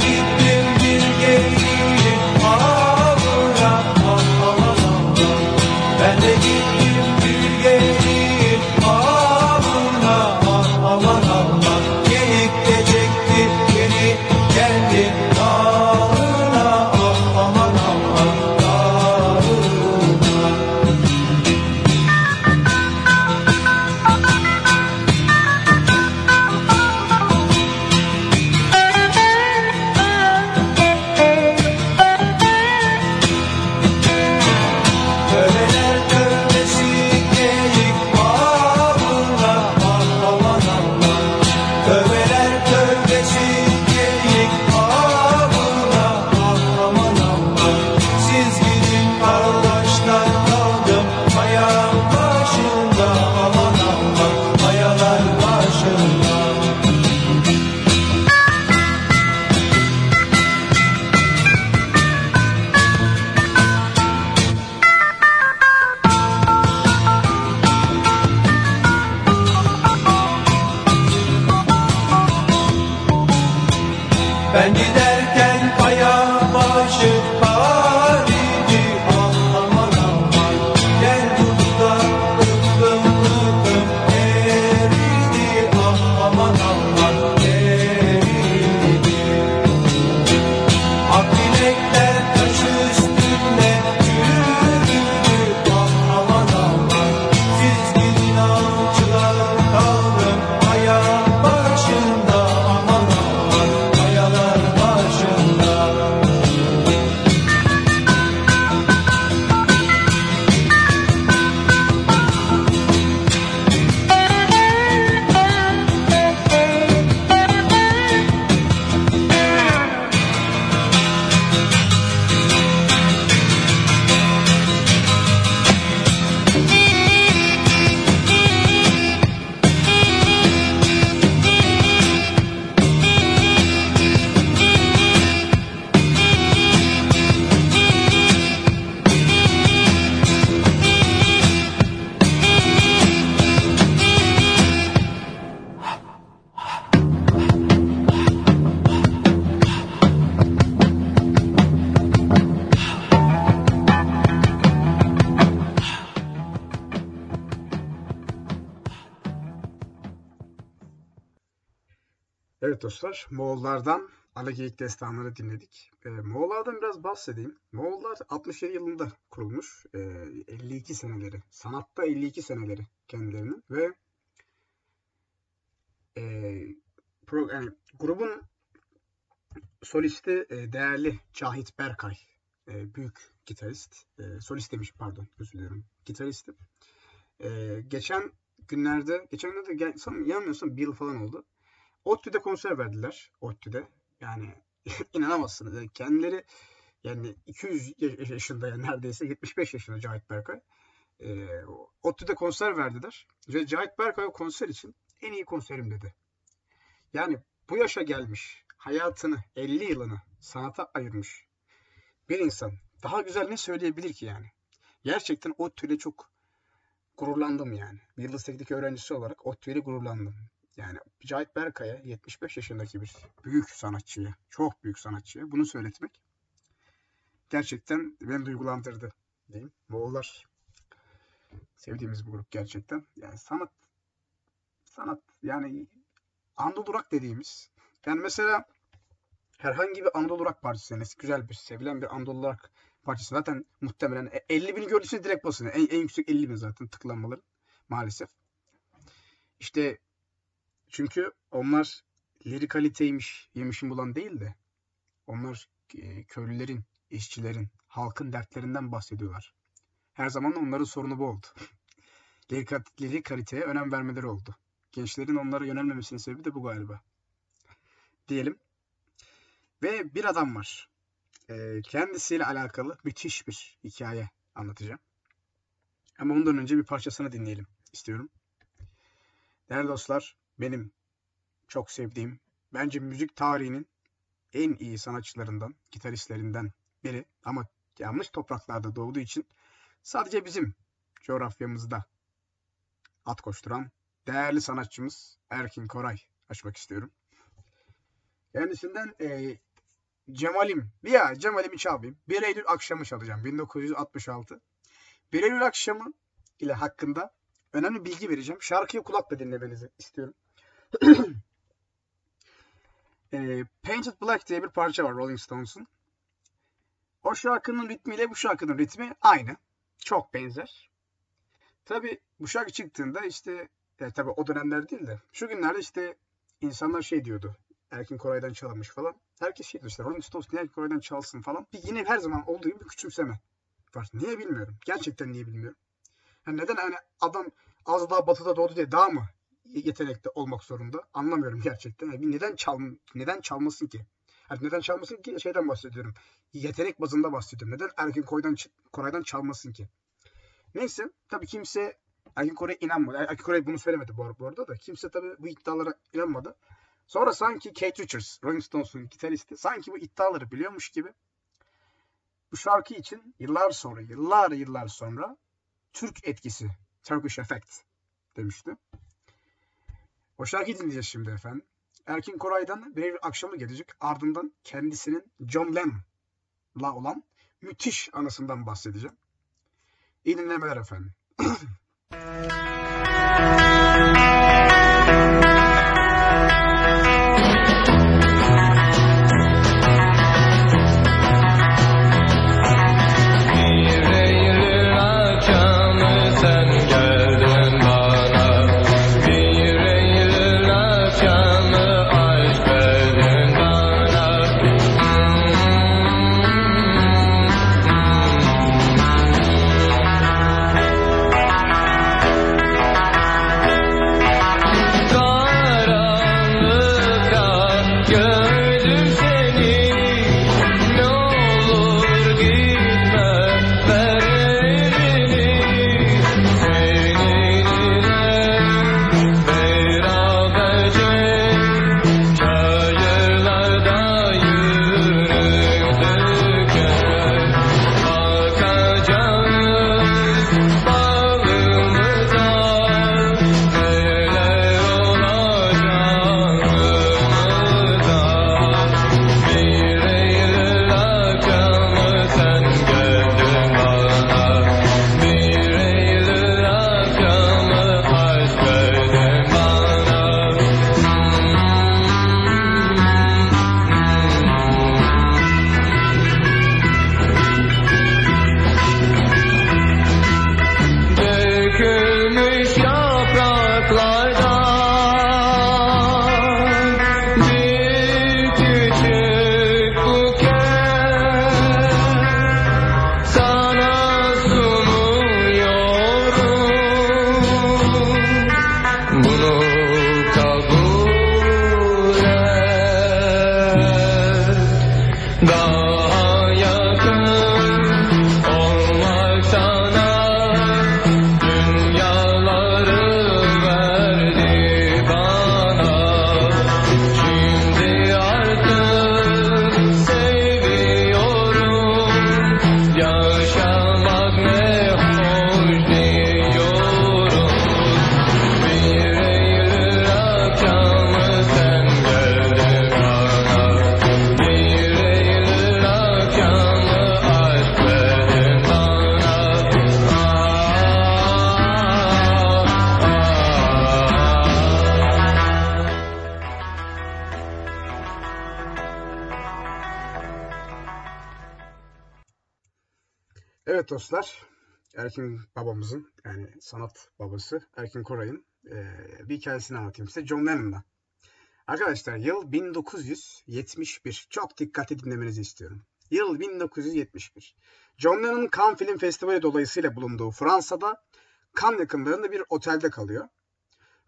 dostlar, Moğollardan Alageyik destanları dinledik. Ee, Moğollardan biraz bahsedeyim. Moğollar 67 yılında kurulmuş. Ee, 52 seneleri, sanatta 52 seneleri kendilerinin ve e, pro, yani grubun solisti e, değerli Cahit Berkay. E, büyük gitarist. E, solist demiş pardon, özür dilerim. Gitaristi. E, geçen günlerde, geçen günlerde sanırım yanılmıyorsam bir yıl falan oldu. ODTÜ'de konser verdiler. ODTÜ'de. Yani *laughs* inanamazsınız. Yani kendileri yani 200 yaş- yaşında yani neredeyse 75 yaşında Cahit Berkay. Ee, ODTÜ'de konser verdiler. Ve Cahit Berkay o konser için en iyi konserim dedi. Yani bu yaşa gelmiş, hayatını, 50 yılını sanata ayırmış bir insan daha güzel ne söyleyebilir ki yani? Gerçekten ODTÜ'yle çok gururlandım yani. Bir Yıldız Teknik öğrencisi olarak ODTÜ'yle gururlandım. Yani Cahit Berkay'a 75 yaşındaki bir büyük sanatçıya, çok büyük sanatçıya bunu söyletmek gerçekten beni duygulandırdı diyeyim. Moğollar sevdiğimiz bir grup gerçekten. Yani sanat sanat yani Anadolu Rock dediğimiz yani mesela herhangi bir Anadolu Rock partisi yani güzel bir sevilen bir Anadolu Rock partisi zaten muhtemelen e, 50 bin gördüyse direkt basın. En, en yüksek 50 bin zaten tıklanmaları maalesef. İşte çünkü onlar lirikaliteymiş, yemişim bulan değil de onlar e, köylülerin, işçilerin, halkın dertlerinden bahsediyorlar. Her zaman onların sorunu bu oldu. *laughs* Lirik, lirikaliteye önem vermeleri oldu. Gençlerin onlara yönelmemesinin sebebi de bu galiba. Diyelim. Ve bir adam var. E, kendisiyle alakalı müthiş bir hikaye anlatacağım. Ama ondan önce bir parçasını dinleyelim istiyorum. Değerli dostlar, benim çok sevdiğim, bence müzik tarihinin en iyi sanatçılarından, gitaristlerinden biri ama yanlış topraklarda doğduğu için sadece bizim coğrafyamızda at koşturan değerli sanatçımız Erkin Koray açmak istiyorum. Kendisinden e, Cemalim, ya Cemal'imi çalmayayım. 1 Eylül akşamı çalacağım. 1966. 1 Eylül akşamı ile hakkında önemli bilgi vereceğim. Şarkıyı kulakla dinlemenizi istiyorum. *clears throat* e, Painted Black diye bir parça var Rolling Stones'un. O şarkının ritmiyle bu şarkının ritmi aynı. Çok benzer. Tabi bu şarkı çıktığında işte e, tabi o dönemler değil de şu günlerde işte insanlar şey diyordu. Erkin Koray'dan çalınmış falan. Herkes şey diyor işte Rolling Stones niye Erkin Koray'dan çalsın falan. Bir yine her zaman olduğu gibi bir küçümseme var. Niye bilmiyorum. Gerçekten niye bilmiyorum. Yani neden hani adam az daha batıda doğdu diye daha mı yetenekli olmak zorunda? Anlamıyorum gerçekten. Yani neden çal neden çalmasın ki? Yani neden çalmasın ki? Şeyden bahsediyorum. Yetenek bazında bahsediyorum. Neden Erkin Koray'dan, Koray'dan çalmasın ki? Neyse. Tabii kimse Erkin Koray'a inanmadı. Erkin Koray bunu söylemedi bu arada da. Kimse tabii bu iddialara inanmadı. Sonra sanki Kate Richards, Rolling Stones'un gitaristi, sanki bu iddiaları biliyormuş gibi bu şarkı için yıllar sonra, yıllar yıllar sonra Türk etkisi, Turkish Effect demişti. O şarkıyı dinleyeceğiz şimdi efendim. Erkin Koray'dan bir akşamı gelecek. Ardından kendisinin John Lennon'la olan müthiş anısından bahsedeceğim. İyi dinlemeler efendim. *clears throat* dostlar, Erkin babamızın yani sanat babası Erkin Koray'ın eee, bir hikayesini anlatayım size John Lennon'la. Arkadaşlar yıl 1971. Çok dikkatli dinlemenizi istiyorum. Yıl 1971. John Lennon Cannes Film Festivali dolayısıyla bulunduğu Fransa'da Cannes yakınlarında bir otelde kalıyor.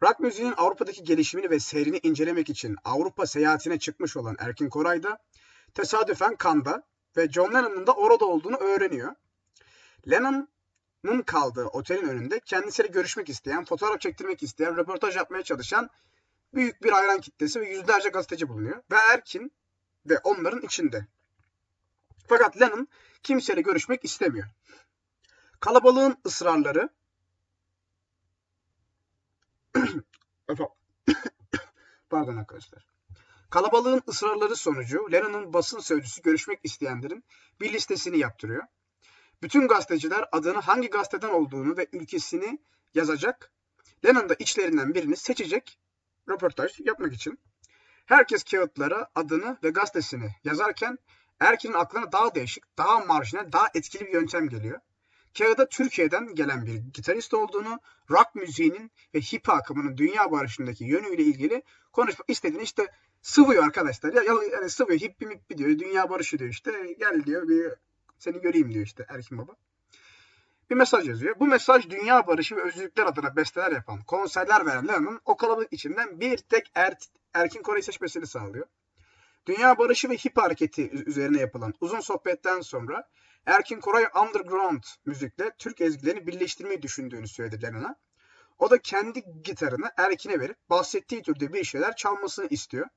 Rock müziğin Avrupa'daki gelişimini ve seyrini incelemek için Avrupa seyahatine çıkmış olan Erkin Koray da tesadüfen Cannes'da ve John Lennon'ın da orada olduğunu öğreniyor. Lennon'ın kaldığı otelin önünde kendisiyle görüşmek isteyen, fotoğraf çektirmek isteyen, röportaj yapmaya çalışan büyük bir hayran kitlesi ve yüzlerce gazeteci bulunuyor. Ve Erkin ve onların içinde. Fakat Lennon kimseyle görüşmek istemiyor. Kalabalığın ısrarları *coughs* *coughs* Pardon arkadaşlar. Kalabalığın ısrarları sonucu Lennon'un basın sözcüsü görüşmek isteyenlerin bir listesini yaptırıyor. Bütün gazeteciler adını hangi gazeteden olduğunu ve ülkesini yazacak. Lennon da içlerinden birini seçecek röportaj yapmak için. Herkes kağıtlara adını ve gazetesini yazarken Erkin'in aklına daha değişik, daha marjinal, daha etkili bir yöntem geliyor. Kağıda Türkiye'den gelen bir gitarist olduğunu, rock müziğinin ve hip akımının dünya barışındaki yönüyle ilgili konuşmak istediğini işte sıvıyor arkadaşlar. Ya, yani sıvıyor, hippi mippi diyor, dünya barışı diyor işte. Gel diyor, bir seni göreyim diyor işte Erkin Baba. Bir mesaj yazıyor. Bu mesaj dünya barışı ve özgürlükler adına besteler yapan, konserler veren Lennon'un o kalabalık içinden bir tek er, Erkin Koray'ı seçmesini sağlıyor. Dünya barışı ve hip hareketi üzerine yapılan uzun sohbetten sonra Erkin Koray underground müzikle Türk ezgilerini birleştirmeyi düşündüğünü söyledi Lennon'a. O da kendi gitarını Erkin'e verip bahsettiği türde bir şeyler çalmasını istiyor.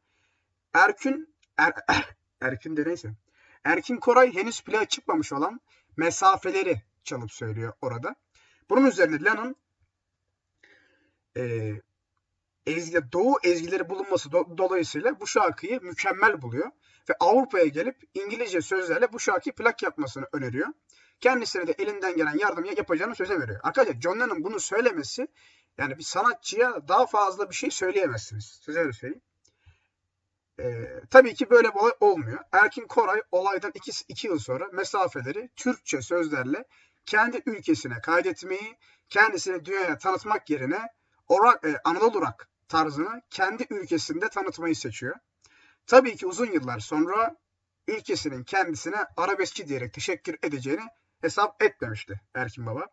Erkin, er, er, *laughs* Erkin de neyse. Erkin Koray henüz plağa çıkmamış olan mesafeleri çalıp söylüyor orada. Bunun üzerine Lennon e, ezgi, Doğu ezgileri bulunması do, dolayısıyla bu şarkıyı mükemmel buluyor. Ve Avrupa'ya gelip İngilizce sözlerle bu şarkıyı plak yapmasını öneriyor. Kendisine de elinden gelen yardımı yapacağını söze veriyor. Arkadaşlar John Lennon bunu söylemesi yani bir sanatçıya daha fazla bir şey söyleyemezsiniz. Size öyle söyleyeyim. Ee, tabii ki böyle bir olay olmuyor. Erkin Koray olaydan iki, iki yıl sonra mesafeleri Türkçe sözlerle kendi ülkesine kaydetmeyi, kendisini dünyaya tanıtmak yerine orak, e, Anadolu rock tarzını kendi ülkesinde tanıtmayı seçiyor. Tabii ki uzun yıllar sonra ülkesinin kendisine arabeskçi diyerek teşekkür edeceğini hesap etmemişti Erkin Baba.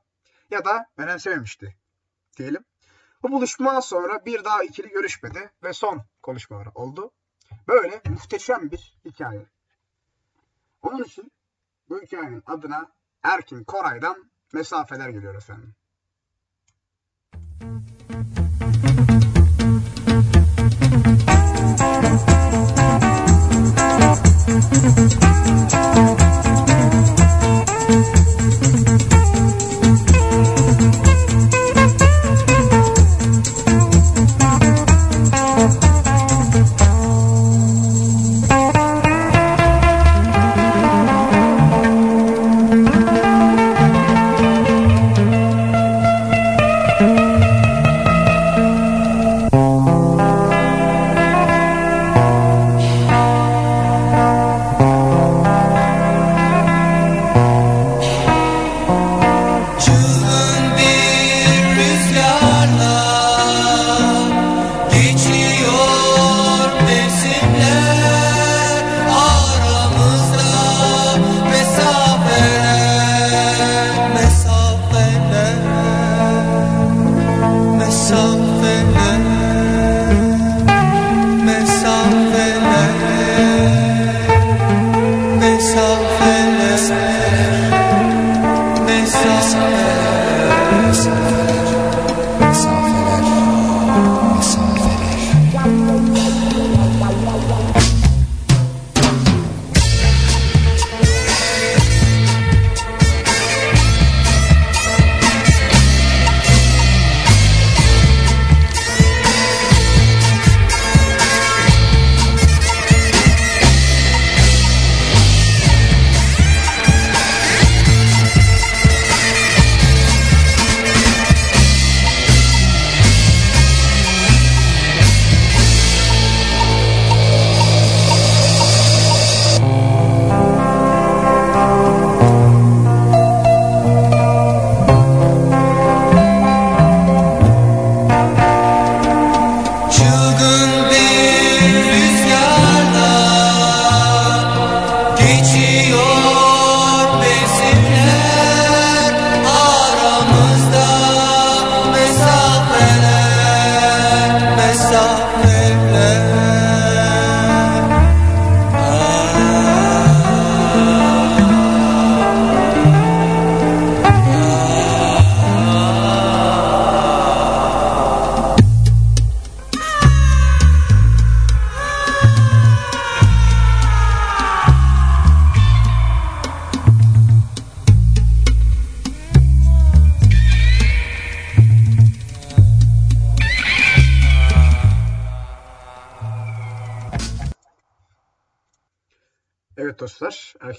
Ya da önemsememişti diyelim. Bu buluşmadan sonra bir daha ikili görüşmedi ve son konuşmaları oldu. Böyle muhteşem bir hikaye. Onun için bu hikayenin adına Erkin Koray'dan mesafeler geliyor efendim. Müzik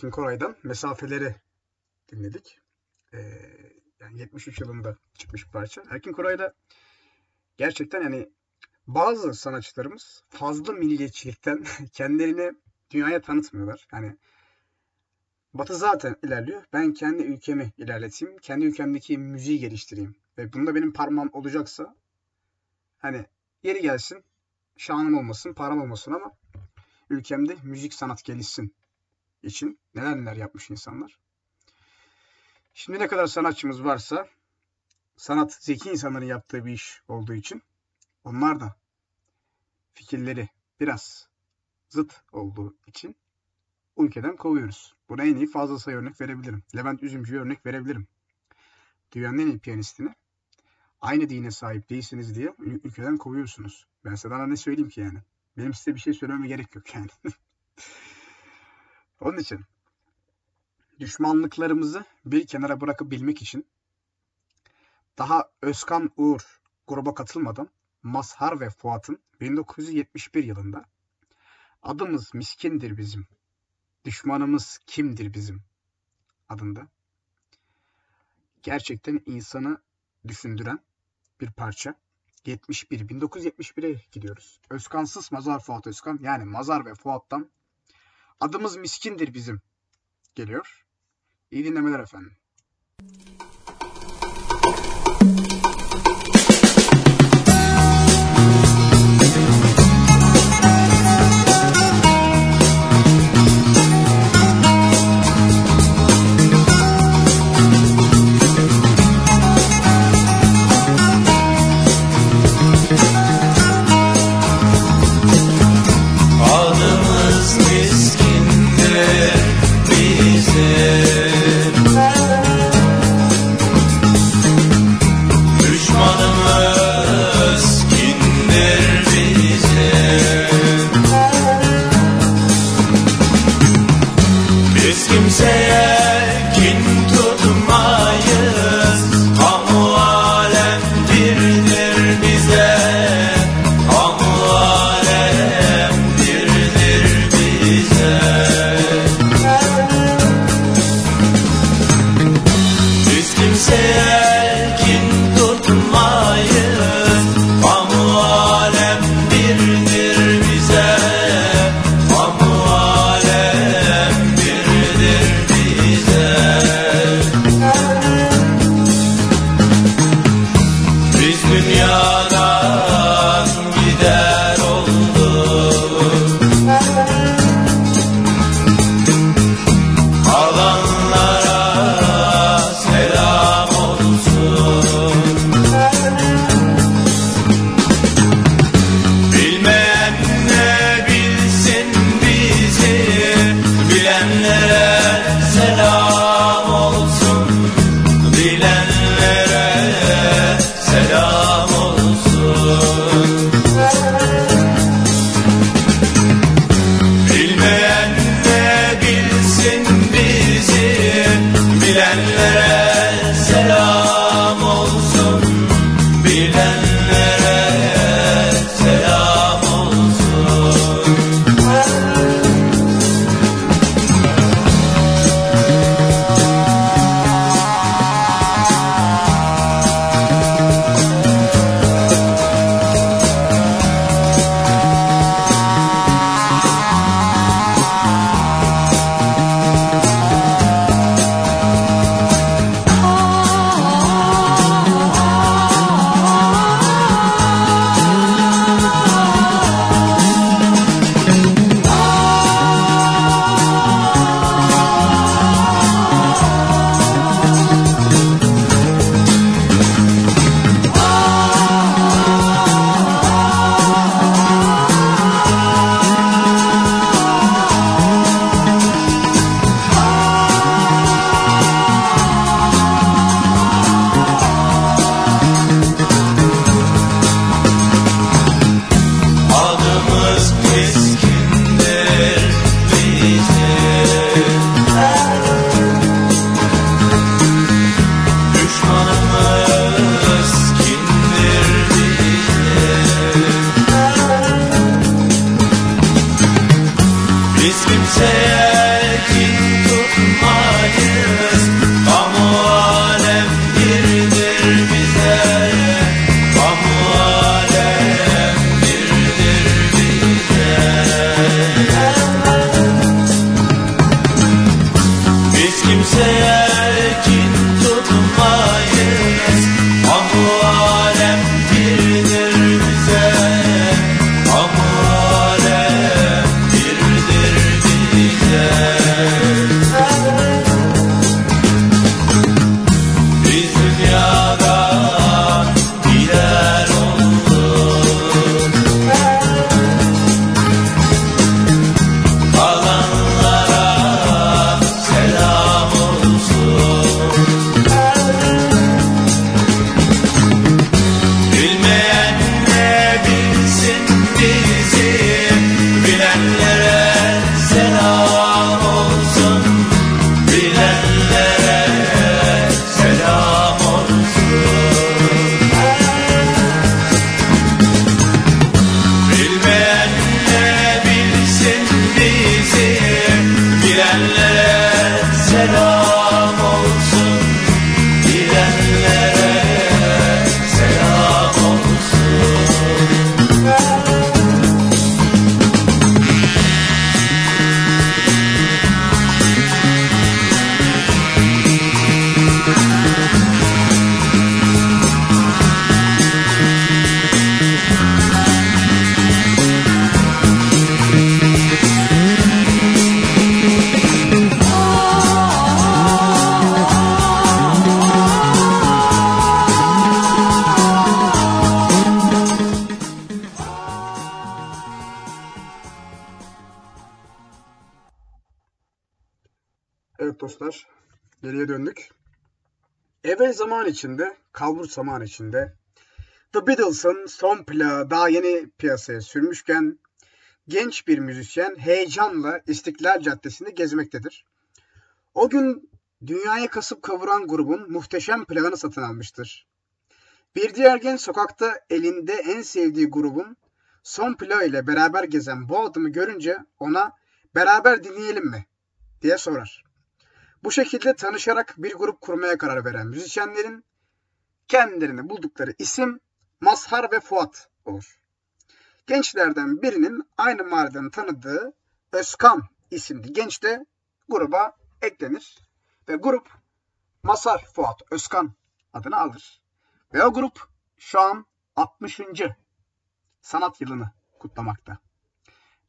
Erkin Koray'dan Mesafeleri dinledik. Ee, yani 73 yılında çıkmış bir parça. Erkin Koray'da gerçekten yani bazı sanatçılarımız fazla milliyetçilikten *laughs* kendilerini dünyaya tanıtmıyorlar. Yani Batı zaten ilerliyor. Ben kendi ülkemi ilerleteyim. Kendi ülkemdeki müziği geliştireyim. Ve bunda benim parmağım olacaksa hani yeri gelsin, şanım olmasın, param olmasın ama ülkemde müzik sanat gelişsin için neler neler yapmış insanlar. Şimdi ne kadar sanatçımız varsa sanat zeki insanların yaptığı bir iş olduğu için onlar da fikirleri biraz zıt olduğu için ülkeden kovuyoruz. Buna en iyi fazla sayı örnek verebilirim. Levent Üzümcü'ye örnek verebilirim. Dünyanın en iyi piyanistini aynı dine sahip değilsiniz diye ül- ülkeden kovuyorsunuz. Ben daha ne söyleyeyim ki yani. Benim size bir şey söylememe gerek yok yani. *laughs* Onun için düşmanlıklarımızı bir kenara bırakabilmek için daha Özkan Uğur gruba katılmadan Mazhar ve Fuat'ın 1971 yılında adımız miskindir bizim, düşmanımız kimdir bizim adında gerçekten insanı düşündüren bir parça. 71, 1971'e gidiyoruz. Özkansız Mazhar Fuat Özkan yani Mazhar ve Fuat'tan adımız miskindir bizim geliyor. İyi dinlemeler efendim. İçinde, kalbur zaman içinde The Beatles'ın son plağı daha yeni piyasaya sürmüşken genç bir müzisyen heyecanla İstiklal Caddesi'nde gezmektedir. O gün dünyaya kasıp kavuran grubun muhteşem plağını satın almıştır. Bir diğer genç sokakta elinde en sevdiği grubun son plağı ile beraber gezen bu adamı görünce ona beraber dinleyelim mi diye sorar. Bu şekilde tanışarak bir grup kurmaya karar veren müzisyenlerin kendilerini buldukları isim Mazhar ve Fuat olur. Gençlerden birinin aynı mahalleden tanıdığı Özkan isimli genç de gruba eklenir ve grup Mazhar Fuat Özkan adını alır. Ve o grup şu an 60. sanat yılını kutlamakta.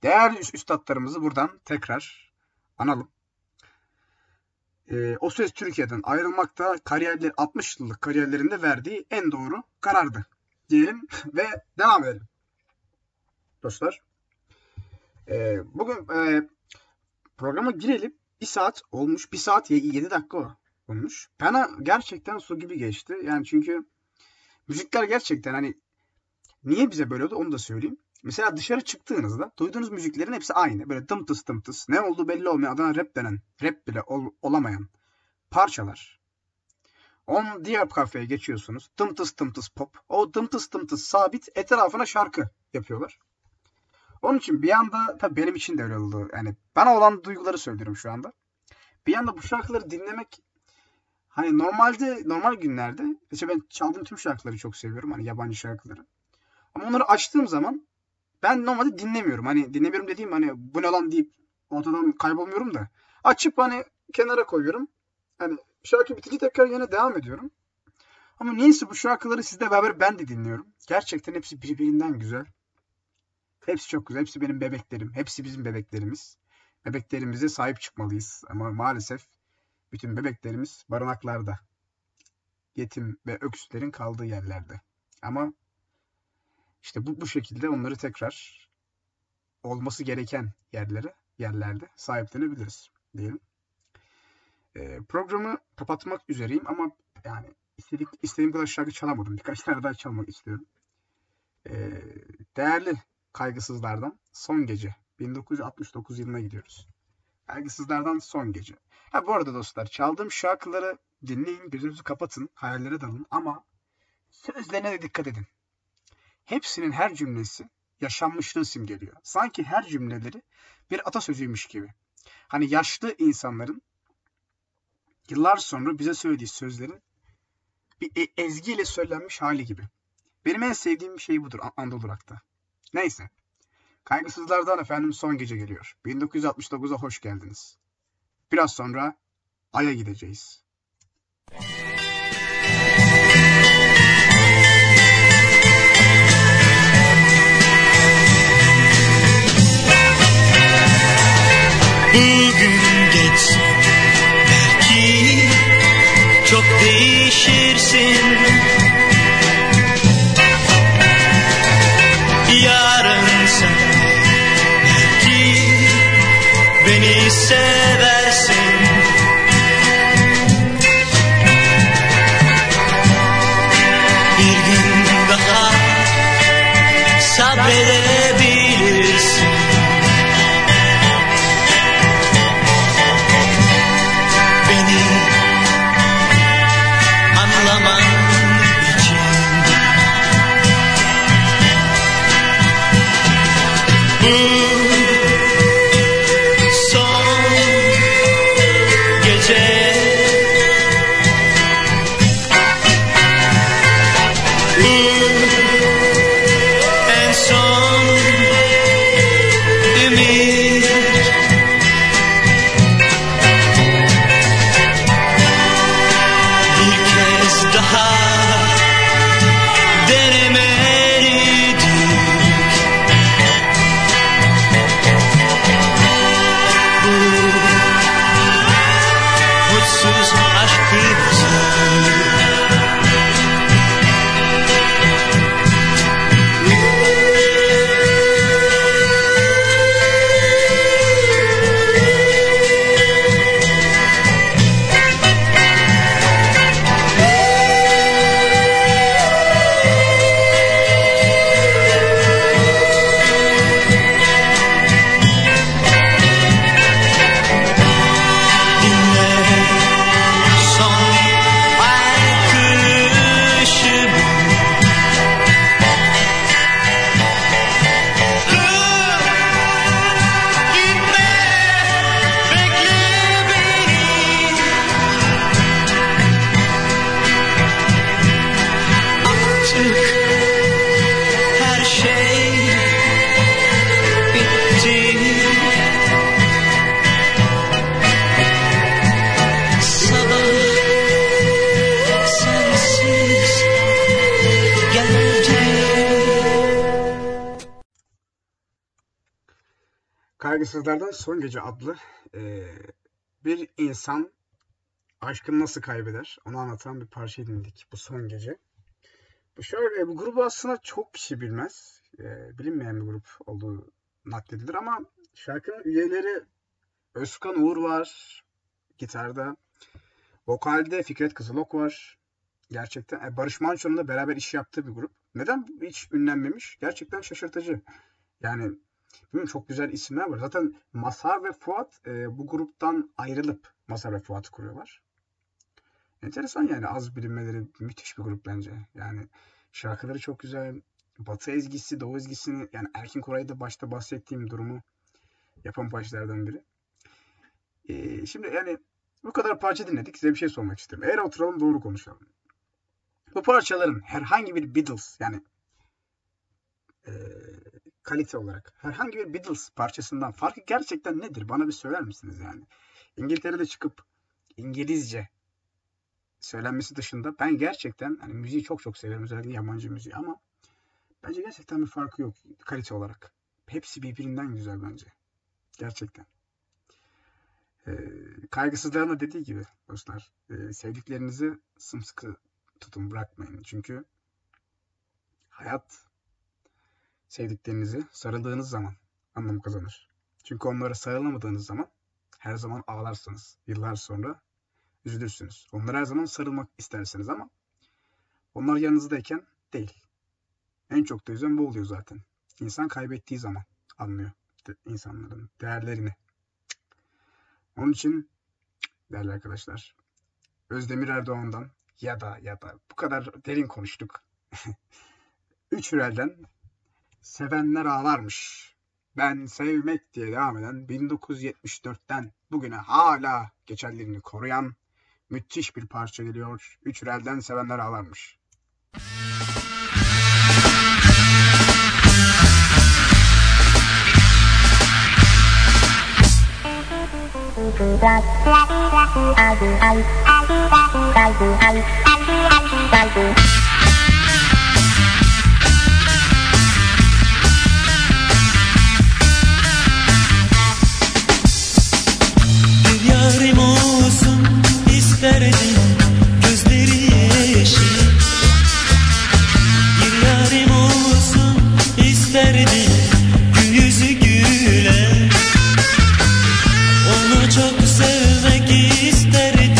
Değerli üst- üstadlarımızı buradan tekrar analım. Ee, o süreç Türkiye'den ayrılmakta kariyerleri 60 yıllık kariyerlerinde verdiği en doğru karardı diyelim *laughs* ve devam edelim. Dostlar. Ee, bugün e, programa girelim. Bir saat olmuş. Bir saat 7 dakika olmuş. Bana gerçekten su gibi geçti. Yani çünkü müzikler gerçekten hani niye bize böyle oldu onu da söyleyeyim. Mesela dışarı çıktığınızda duyduğunuz müziklerin hepsi aynı. Böyle dımtıs dımtıs. Ne olduğu belli olmayan adına rap denen, rap bile ol- olamayan parçalar. On diğer kafeye geçiyorsunuz. Dımtıs dımtıs pop. O dımtıs dımtıs sabit etrafına şarkı yapıyorlar. Onun için bir anda tabii benim için de öyle oldu. Yani bana olan duyguları söylüyorum şu anda. Bir anda bu şarkıları dinlemek hani normalde normal günlerde mesela ben çaldığım tüm şarkıları çok seviyorum. Hani yabancı şarkıları. Ama onları açtığım zaman ben normalde dinlemiyorum. Hani dinlemiyorum dediğim hani bu ne lan deyip ortadan kaybolmuyorum da. Açıp hani kenara koyuyorum. Hani şarkı bitince tekrar yine devam ediyorum. Ama niyeyse bu şarkıları sizle beraber ben de dinliyorum. Gerçekten hepsi birbirinden güzel. Hepsi çok güzel. Hepsi benim bebeklerim. Hepsi bizim bebeklerimiz. Bebeklerimize sahip çıkmalıyız. Ama maalesef bütün bebeklerimiz barınaklarda. Yetim ve öksüzlerin kaldığı yerlerde. Ama işte bu, bu şekilde onları tekrar olması gereken yerlere, yerlerde sahiplenebiliriz diyelim. Ee, programı kapatmak üzereyim ama yani istedik, istediğim kadar şarkı çalamadım. Birkaç tane daha çalmak istiyorum. Ee, değerli kaygısızlardan Son Gece. 1969 yılına gidiyoruz. Kaygısızlardan Son Gece. Ha bu arada dostlar çaldığım şarkıları dinleyin, gözünüzü kapatın, hayallere dalın ama sözlerine de dikkat edin. Hepsinin her cümlesi yaşanmışlığı simgeliyor. Sanki her cümleleri bir atasözüymüş gibi. Hani yaşlı insanların yıllar sonra bize söylediği sözlerin bir e- ezgiyle söylenmiş hali gibi. Benim en sevdiğim şey budur Anadolu Rock'ta. Neyse. Kaygısızlardan efendim son gece geliyor. 1969'a hoş geldiniz. Biraz sonra Ay'a gideceğiz. Son Gece adlı eee, bir insan aşkını nasıl kaybeder onu anlatan bir parça dinledik bu son gece. Bu şöyle bu grubu aslında çok kişi bilmez. Eee, bilinmeyen bir grup olduğu nakledilir ama şarkının üyeleri Özkan Uğur var gitarda. Vokalde Fikret Kızılok var. Gerçekten e, Barış Manço'nun da beraber iş yaptığı bir grup. Neden hiç ünlenmemiş? Gerçekten şaşırtıcı. Yani bilmiyorum, çok güzel isimler var. Zaten Mazhar ve Fuat e, bu gruptan ayrılıp Mazhar ve Fuat'ı kuruyorlar. Enteresan yani az bilinmeleri müthiş bir grup bence. Yani şarkıları çok güzel. Batı ezgisi, Doğu ezgisini yani Erkin Koray'da başta bahsettiğim durumu yapan parçalardan biri. E, şimdi yani bu kadar parça dinledik. Size bir şey sormak istiyorum. Eğer oturalım doğru konuşalım. Bu parçaların herhangi bir Beatles yani e, kalite olarak herhangi bir Beatles parçasından farkı gerçekten nedir? Bana bir söyler misiniz yani? İngiltere'de çıkıp İngilizce söylenmesi dışında ben gerçekten hani müziği çok çok severim özellikle yabancı müziği ama bence gerçekten bir farkı yok kalite olarak. Hepsi birbirinden güzel bence. Gerçekten. Ee, kaygısızların da dediği gibi dostlar e, sevdiklerinizi sımsıkı tutun bırakmayın. Çünkü hayat sevdiklerinizi sarıldığınız zaman anlam kazanır. Çünkü onlara sarılamadığınız zaman her zaman ağlarsınız. Yıllar sonra üzülürsünüz. Onlara her zaman sarılmak istersiniz ama onlar yanınızdayken değil. En çok da üzülen bu oluyor zaten. İnsan kaybettiği zaman anlıyor insanların değerlerini. Onun için değerli arkadaşlar Özdemir Erdoğan'dan ya da ya da bu kadar derin konuştuk. *laughs* Üç Hürel'den Sevenler Ağlarmış. Ben sevmek diye devam eden 1974'ten bugüne hala geçerliliğini koruyan müthiş bir parça geliyor. Üç Hürel'den Sevenler Ağlarmış. Bir isterdim gözleri yeşil. Bir yarim olsun isterdim yüzü gülen Onu çok sevmek isterdim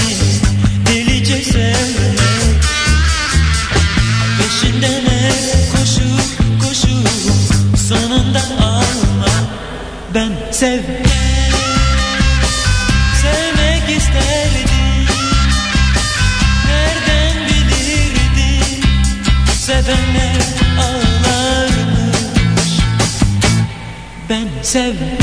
delice sevmek. Peşinden hep koşup koşup sonunda almak Ben sevmek Ben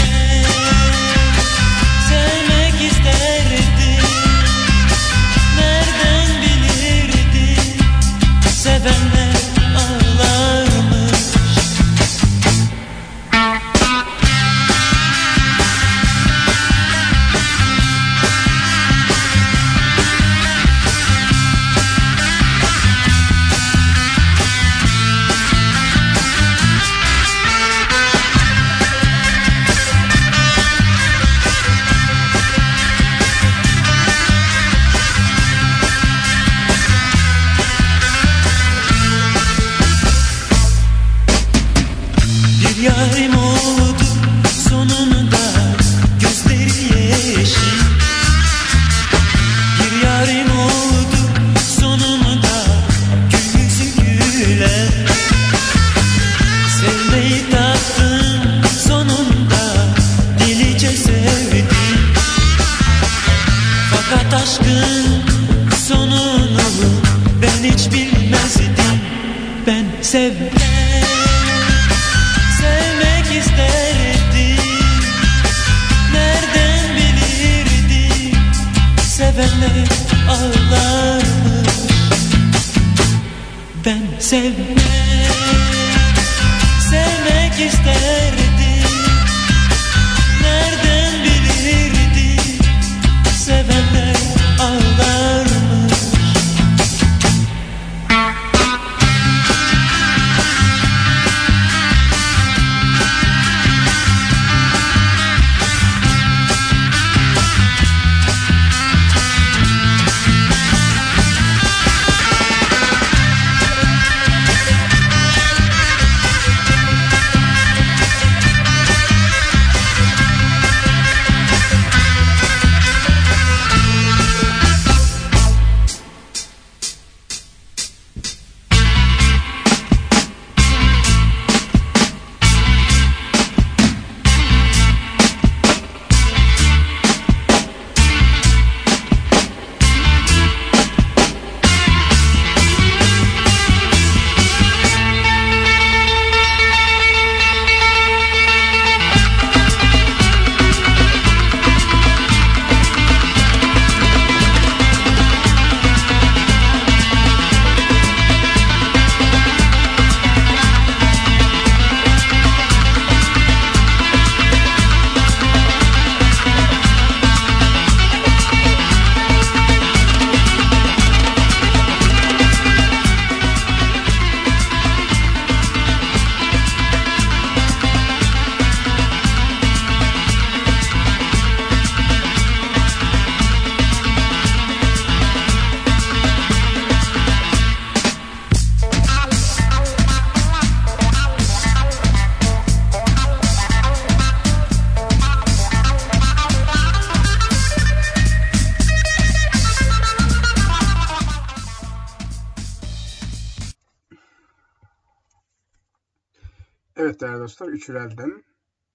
Üçürel'den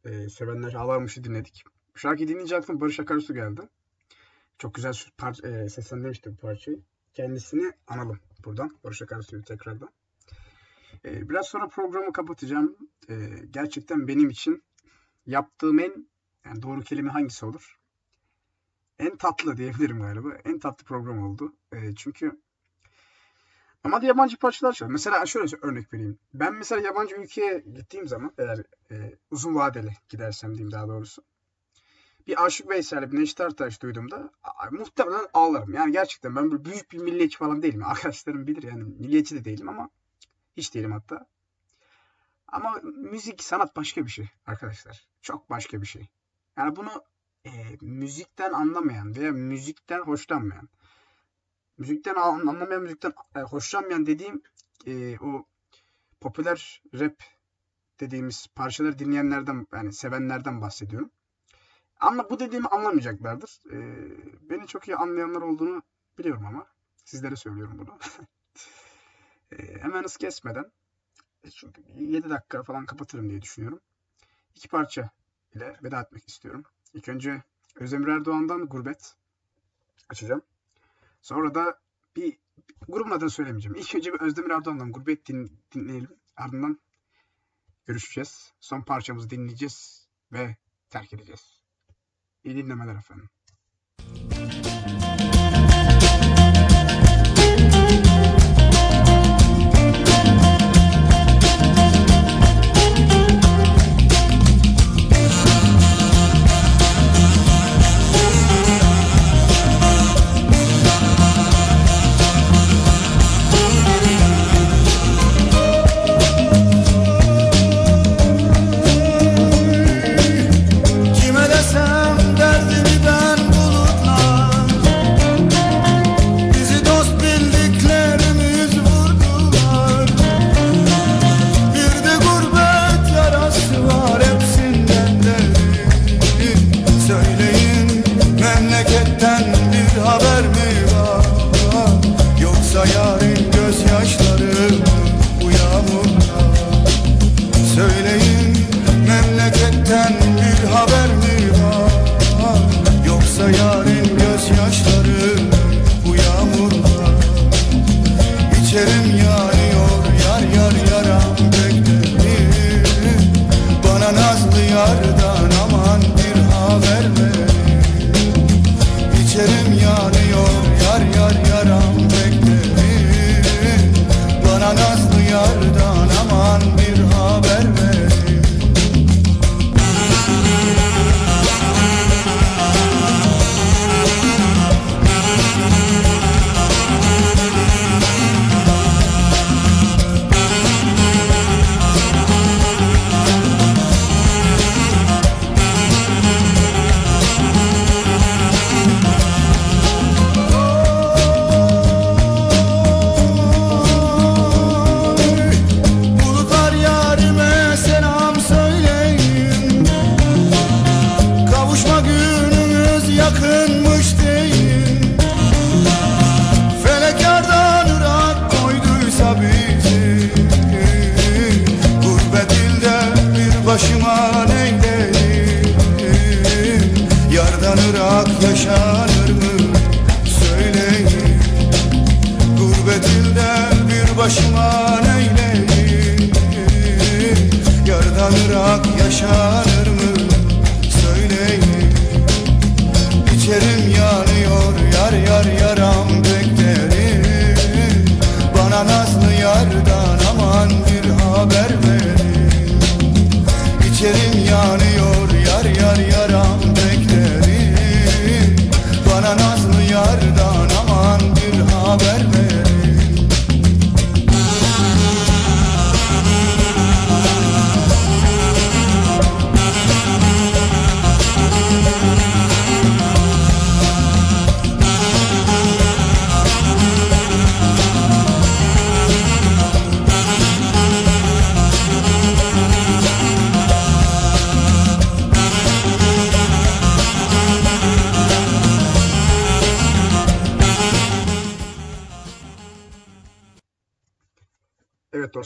e, Sevenler Ağlarmış'ı dinledik. Şarkıyı dinleyince aklıma Barış Akarsu geldi. Çok güzel par- e, seslendirmişti bu parçayı. Kendisini analım buradan, Barış Akarsu'yu tekrardan. E, biraz sonra programı kapatacağım. E, gerçekten benim için yaptığım en, yani doğru kelime hangisi olur? En tatlı diyebilirim galiba. En tatlı program oldu. E, çünkü ama da yabancı parçalar çalıyor. Mesela şöyle örnek vereyim. Ben mesela yabancı ülkeye gittiğim zaman eğer e, uzun vadeli gidersem diyeyim daha doğrusu. Bir Aşık Veysel, bir Neşet Ertaş duyduğumda muhtemelen ağlarım. Yani gerçekten ben böyle büyük bir milliyetçi falan değilim. *laughs* Arkadaşlarım bilir yani milliyetçi de değilim ama hiç değilim hatta. Ama müzik, sanat başka bir şey arkadaşlar. Çok başka bir şey. Yani bunu e, müzikten anlamayan veya müzikten hoşlanmayan müzikten an- anlamayan, müzikten e, hoşlanmayan dediğim e, o popüler rap dediğimiz parçaları dinleyenlerden yani sevenlerden bahsediyorum. Anla bu dediğimi anlamayacaklardır. E, beni çok iyi anlayanlar olduğunu biliyorum ama sizlere söylüyorum bunu. *laughs* E, hemen hız kesmeden e, çünkü 7 dakika falan kapatırım diye düşünüyorum. İki parça ile veda etmek istiyorum. İlk önce Özdemir Erdoğan'dan Gurbet açacağım. Sonra da bir grubun adını söylemeyeceğim. İlk önce bir Özdemir Erdoğan'dan Gurbet din, dinleyelim. Ardından görüşeceğiz. Son parçamızı dinleyeceğiz ve terk edeceğiz. İyi dinlemeler efendim.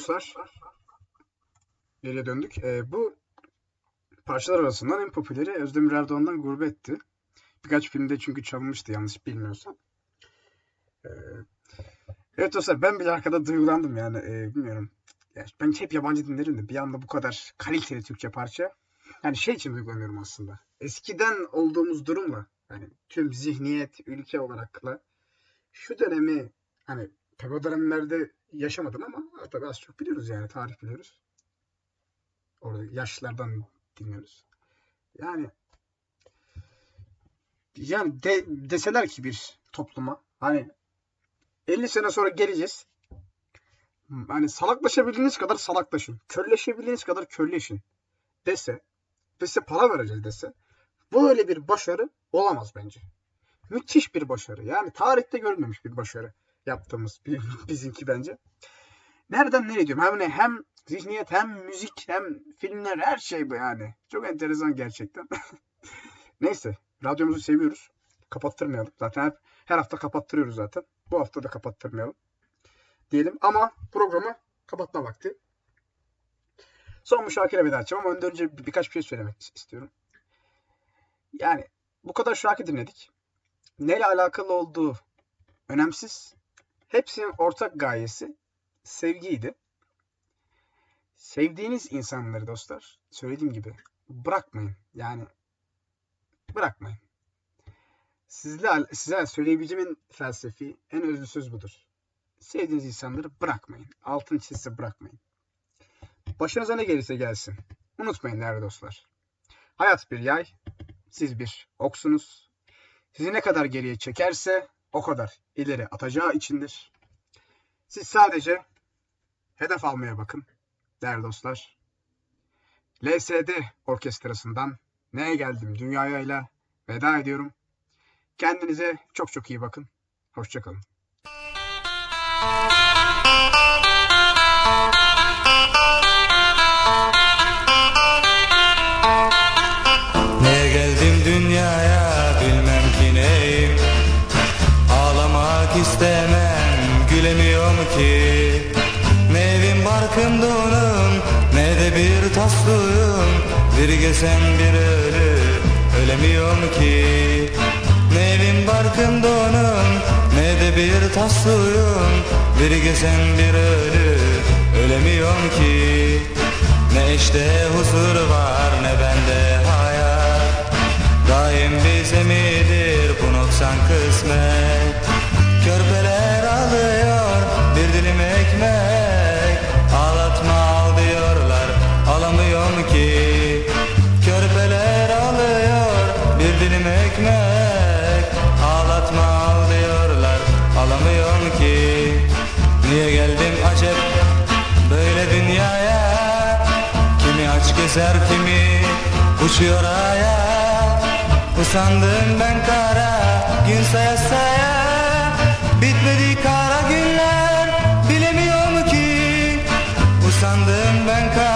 Dostlar. geriye döndük. Ee, bu parçalar arasından en popüleri Özdemir Erdoğan'dan Gurbet'ti. Birkaç filmde çünkü çalınmıştı yanlış bilmiyorsam. Ee, evet dostlar ben bile arkada duygulandım yani ee, bilmiyorum. Ya, ben hep yabancı dinlerim de bir anda bu kadar kaliteli Türkçe parça. Yani şey için duygulanıyorum aslında. Eskiden olduğumuz durumla yani tüm zihniyet ülke olarakla şu dönemi hani tabii o dönemlerde yaşamadım ama tabii az çok biliyoruz yani tarih biliyoruz. Orada yaşlılardan dinliyoruz. Yani yani de, deseler ki bir topluma hani 50 sene sonra geleceğiz. Hani salaklaşabildiğiniz kadar salaklaşın. Körleşebildiğiniz kadar körleşin dese ve size para vereceğiz dese böyle bir başarı olamaz bence. Müthiş bir başarı. Yani tarihte görülmemiş bir başarı yaptığımız *laughs* bizimki bence. Nereden nereye diyorum? Hem, hem zihniyet hem müzik hem filmler her şey bu yani. Çok enteresan gerçekten. *laughs* Neyse radyomuzu seviyoruz. Kapattırmayalım. Zaten hep, her hafta kapattırıyoruz zaten. Bu hafta da kapattırmayalım. Diyelim ama programı kapatma vakti. Son müşakire veda edeceğim ama önden önce bir- birkaç bir şey söylemek istiyorum. Yani bu kadar şarkı dinledik. Neyle alakalı olduğu önemsiz. Hepsinin ortak gayesi sevgiydi. Sevdiğiniz insanları dostlar, söylediğim gibi bırakmayın. Yani bırakmayın. Sizle, size söyleyebileceğim en felsefi, en özlü söz budur. Sevdiğiniz insanları bırakmayın. Altın çizse bırakmayın. Başınıza ne gelirse gelsin. Unutmayın değerli dostlar. Hayat bir yay, siz bir oksunuz. Sizi ne kadar geriye çekerse o kadar ileri atacağı içindir. Siz sadece hedef almaya bakın değerli dostlar. LSD orkestrasından neye geldim dünyaya ile veda ediyorum. Kendinize çok çok iyi bakın. Hoşçakalın. Bir tas suyum Bir ölü ölemiyorum ki. Ne evim barkım donum ne de bir tas suyum Bir gesen bir ölü ölemiyorum ki. Ne işte huzur var ne bende hayat. Daim bize midir bu noksan kısmet. Körpeler alıyor bir dilim ekmek dilim ekmek Ağlatma al diyorlar. Alamıyorum ki. Niye geldim acep böyle dünyaya? Kimi aç gezer kimi uçuyor aya. Usandım ben kara gün saya saya. Bitmedi kara günler bilemiyorum ki. Usandım ben kara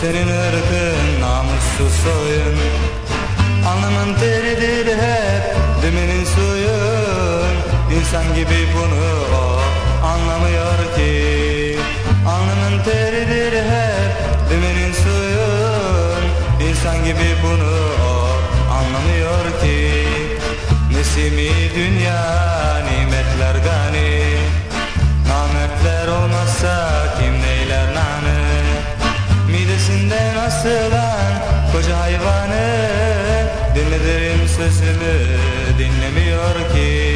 senin ırkın namussuz soyun. Alnımın teridir hep düminin suyun. İnsan gibi bunu o anlamıyor ki. Alnımın teridir hep düminin suyun. İnsan gibi bunu o anlamıyor ki. Nesimi dünya nimetler gani. Namertler olmazsa asılan koca hayvanı Dinlederim sözümü dinlemiyor ki.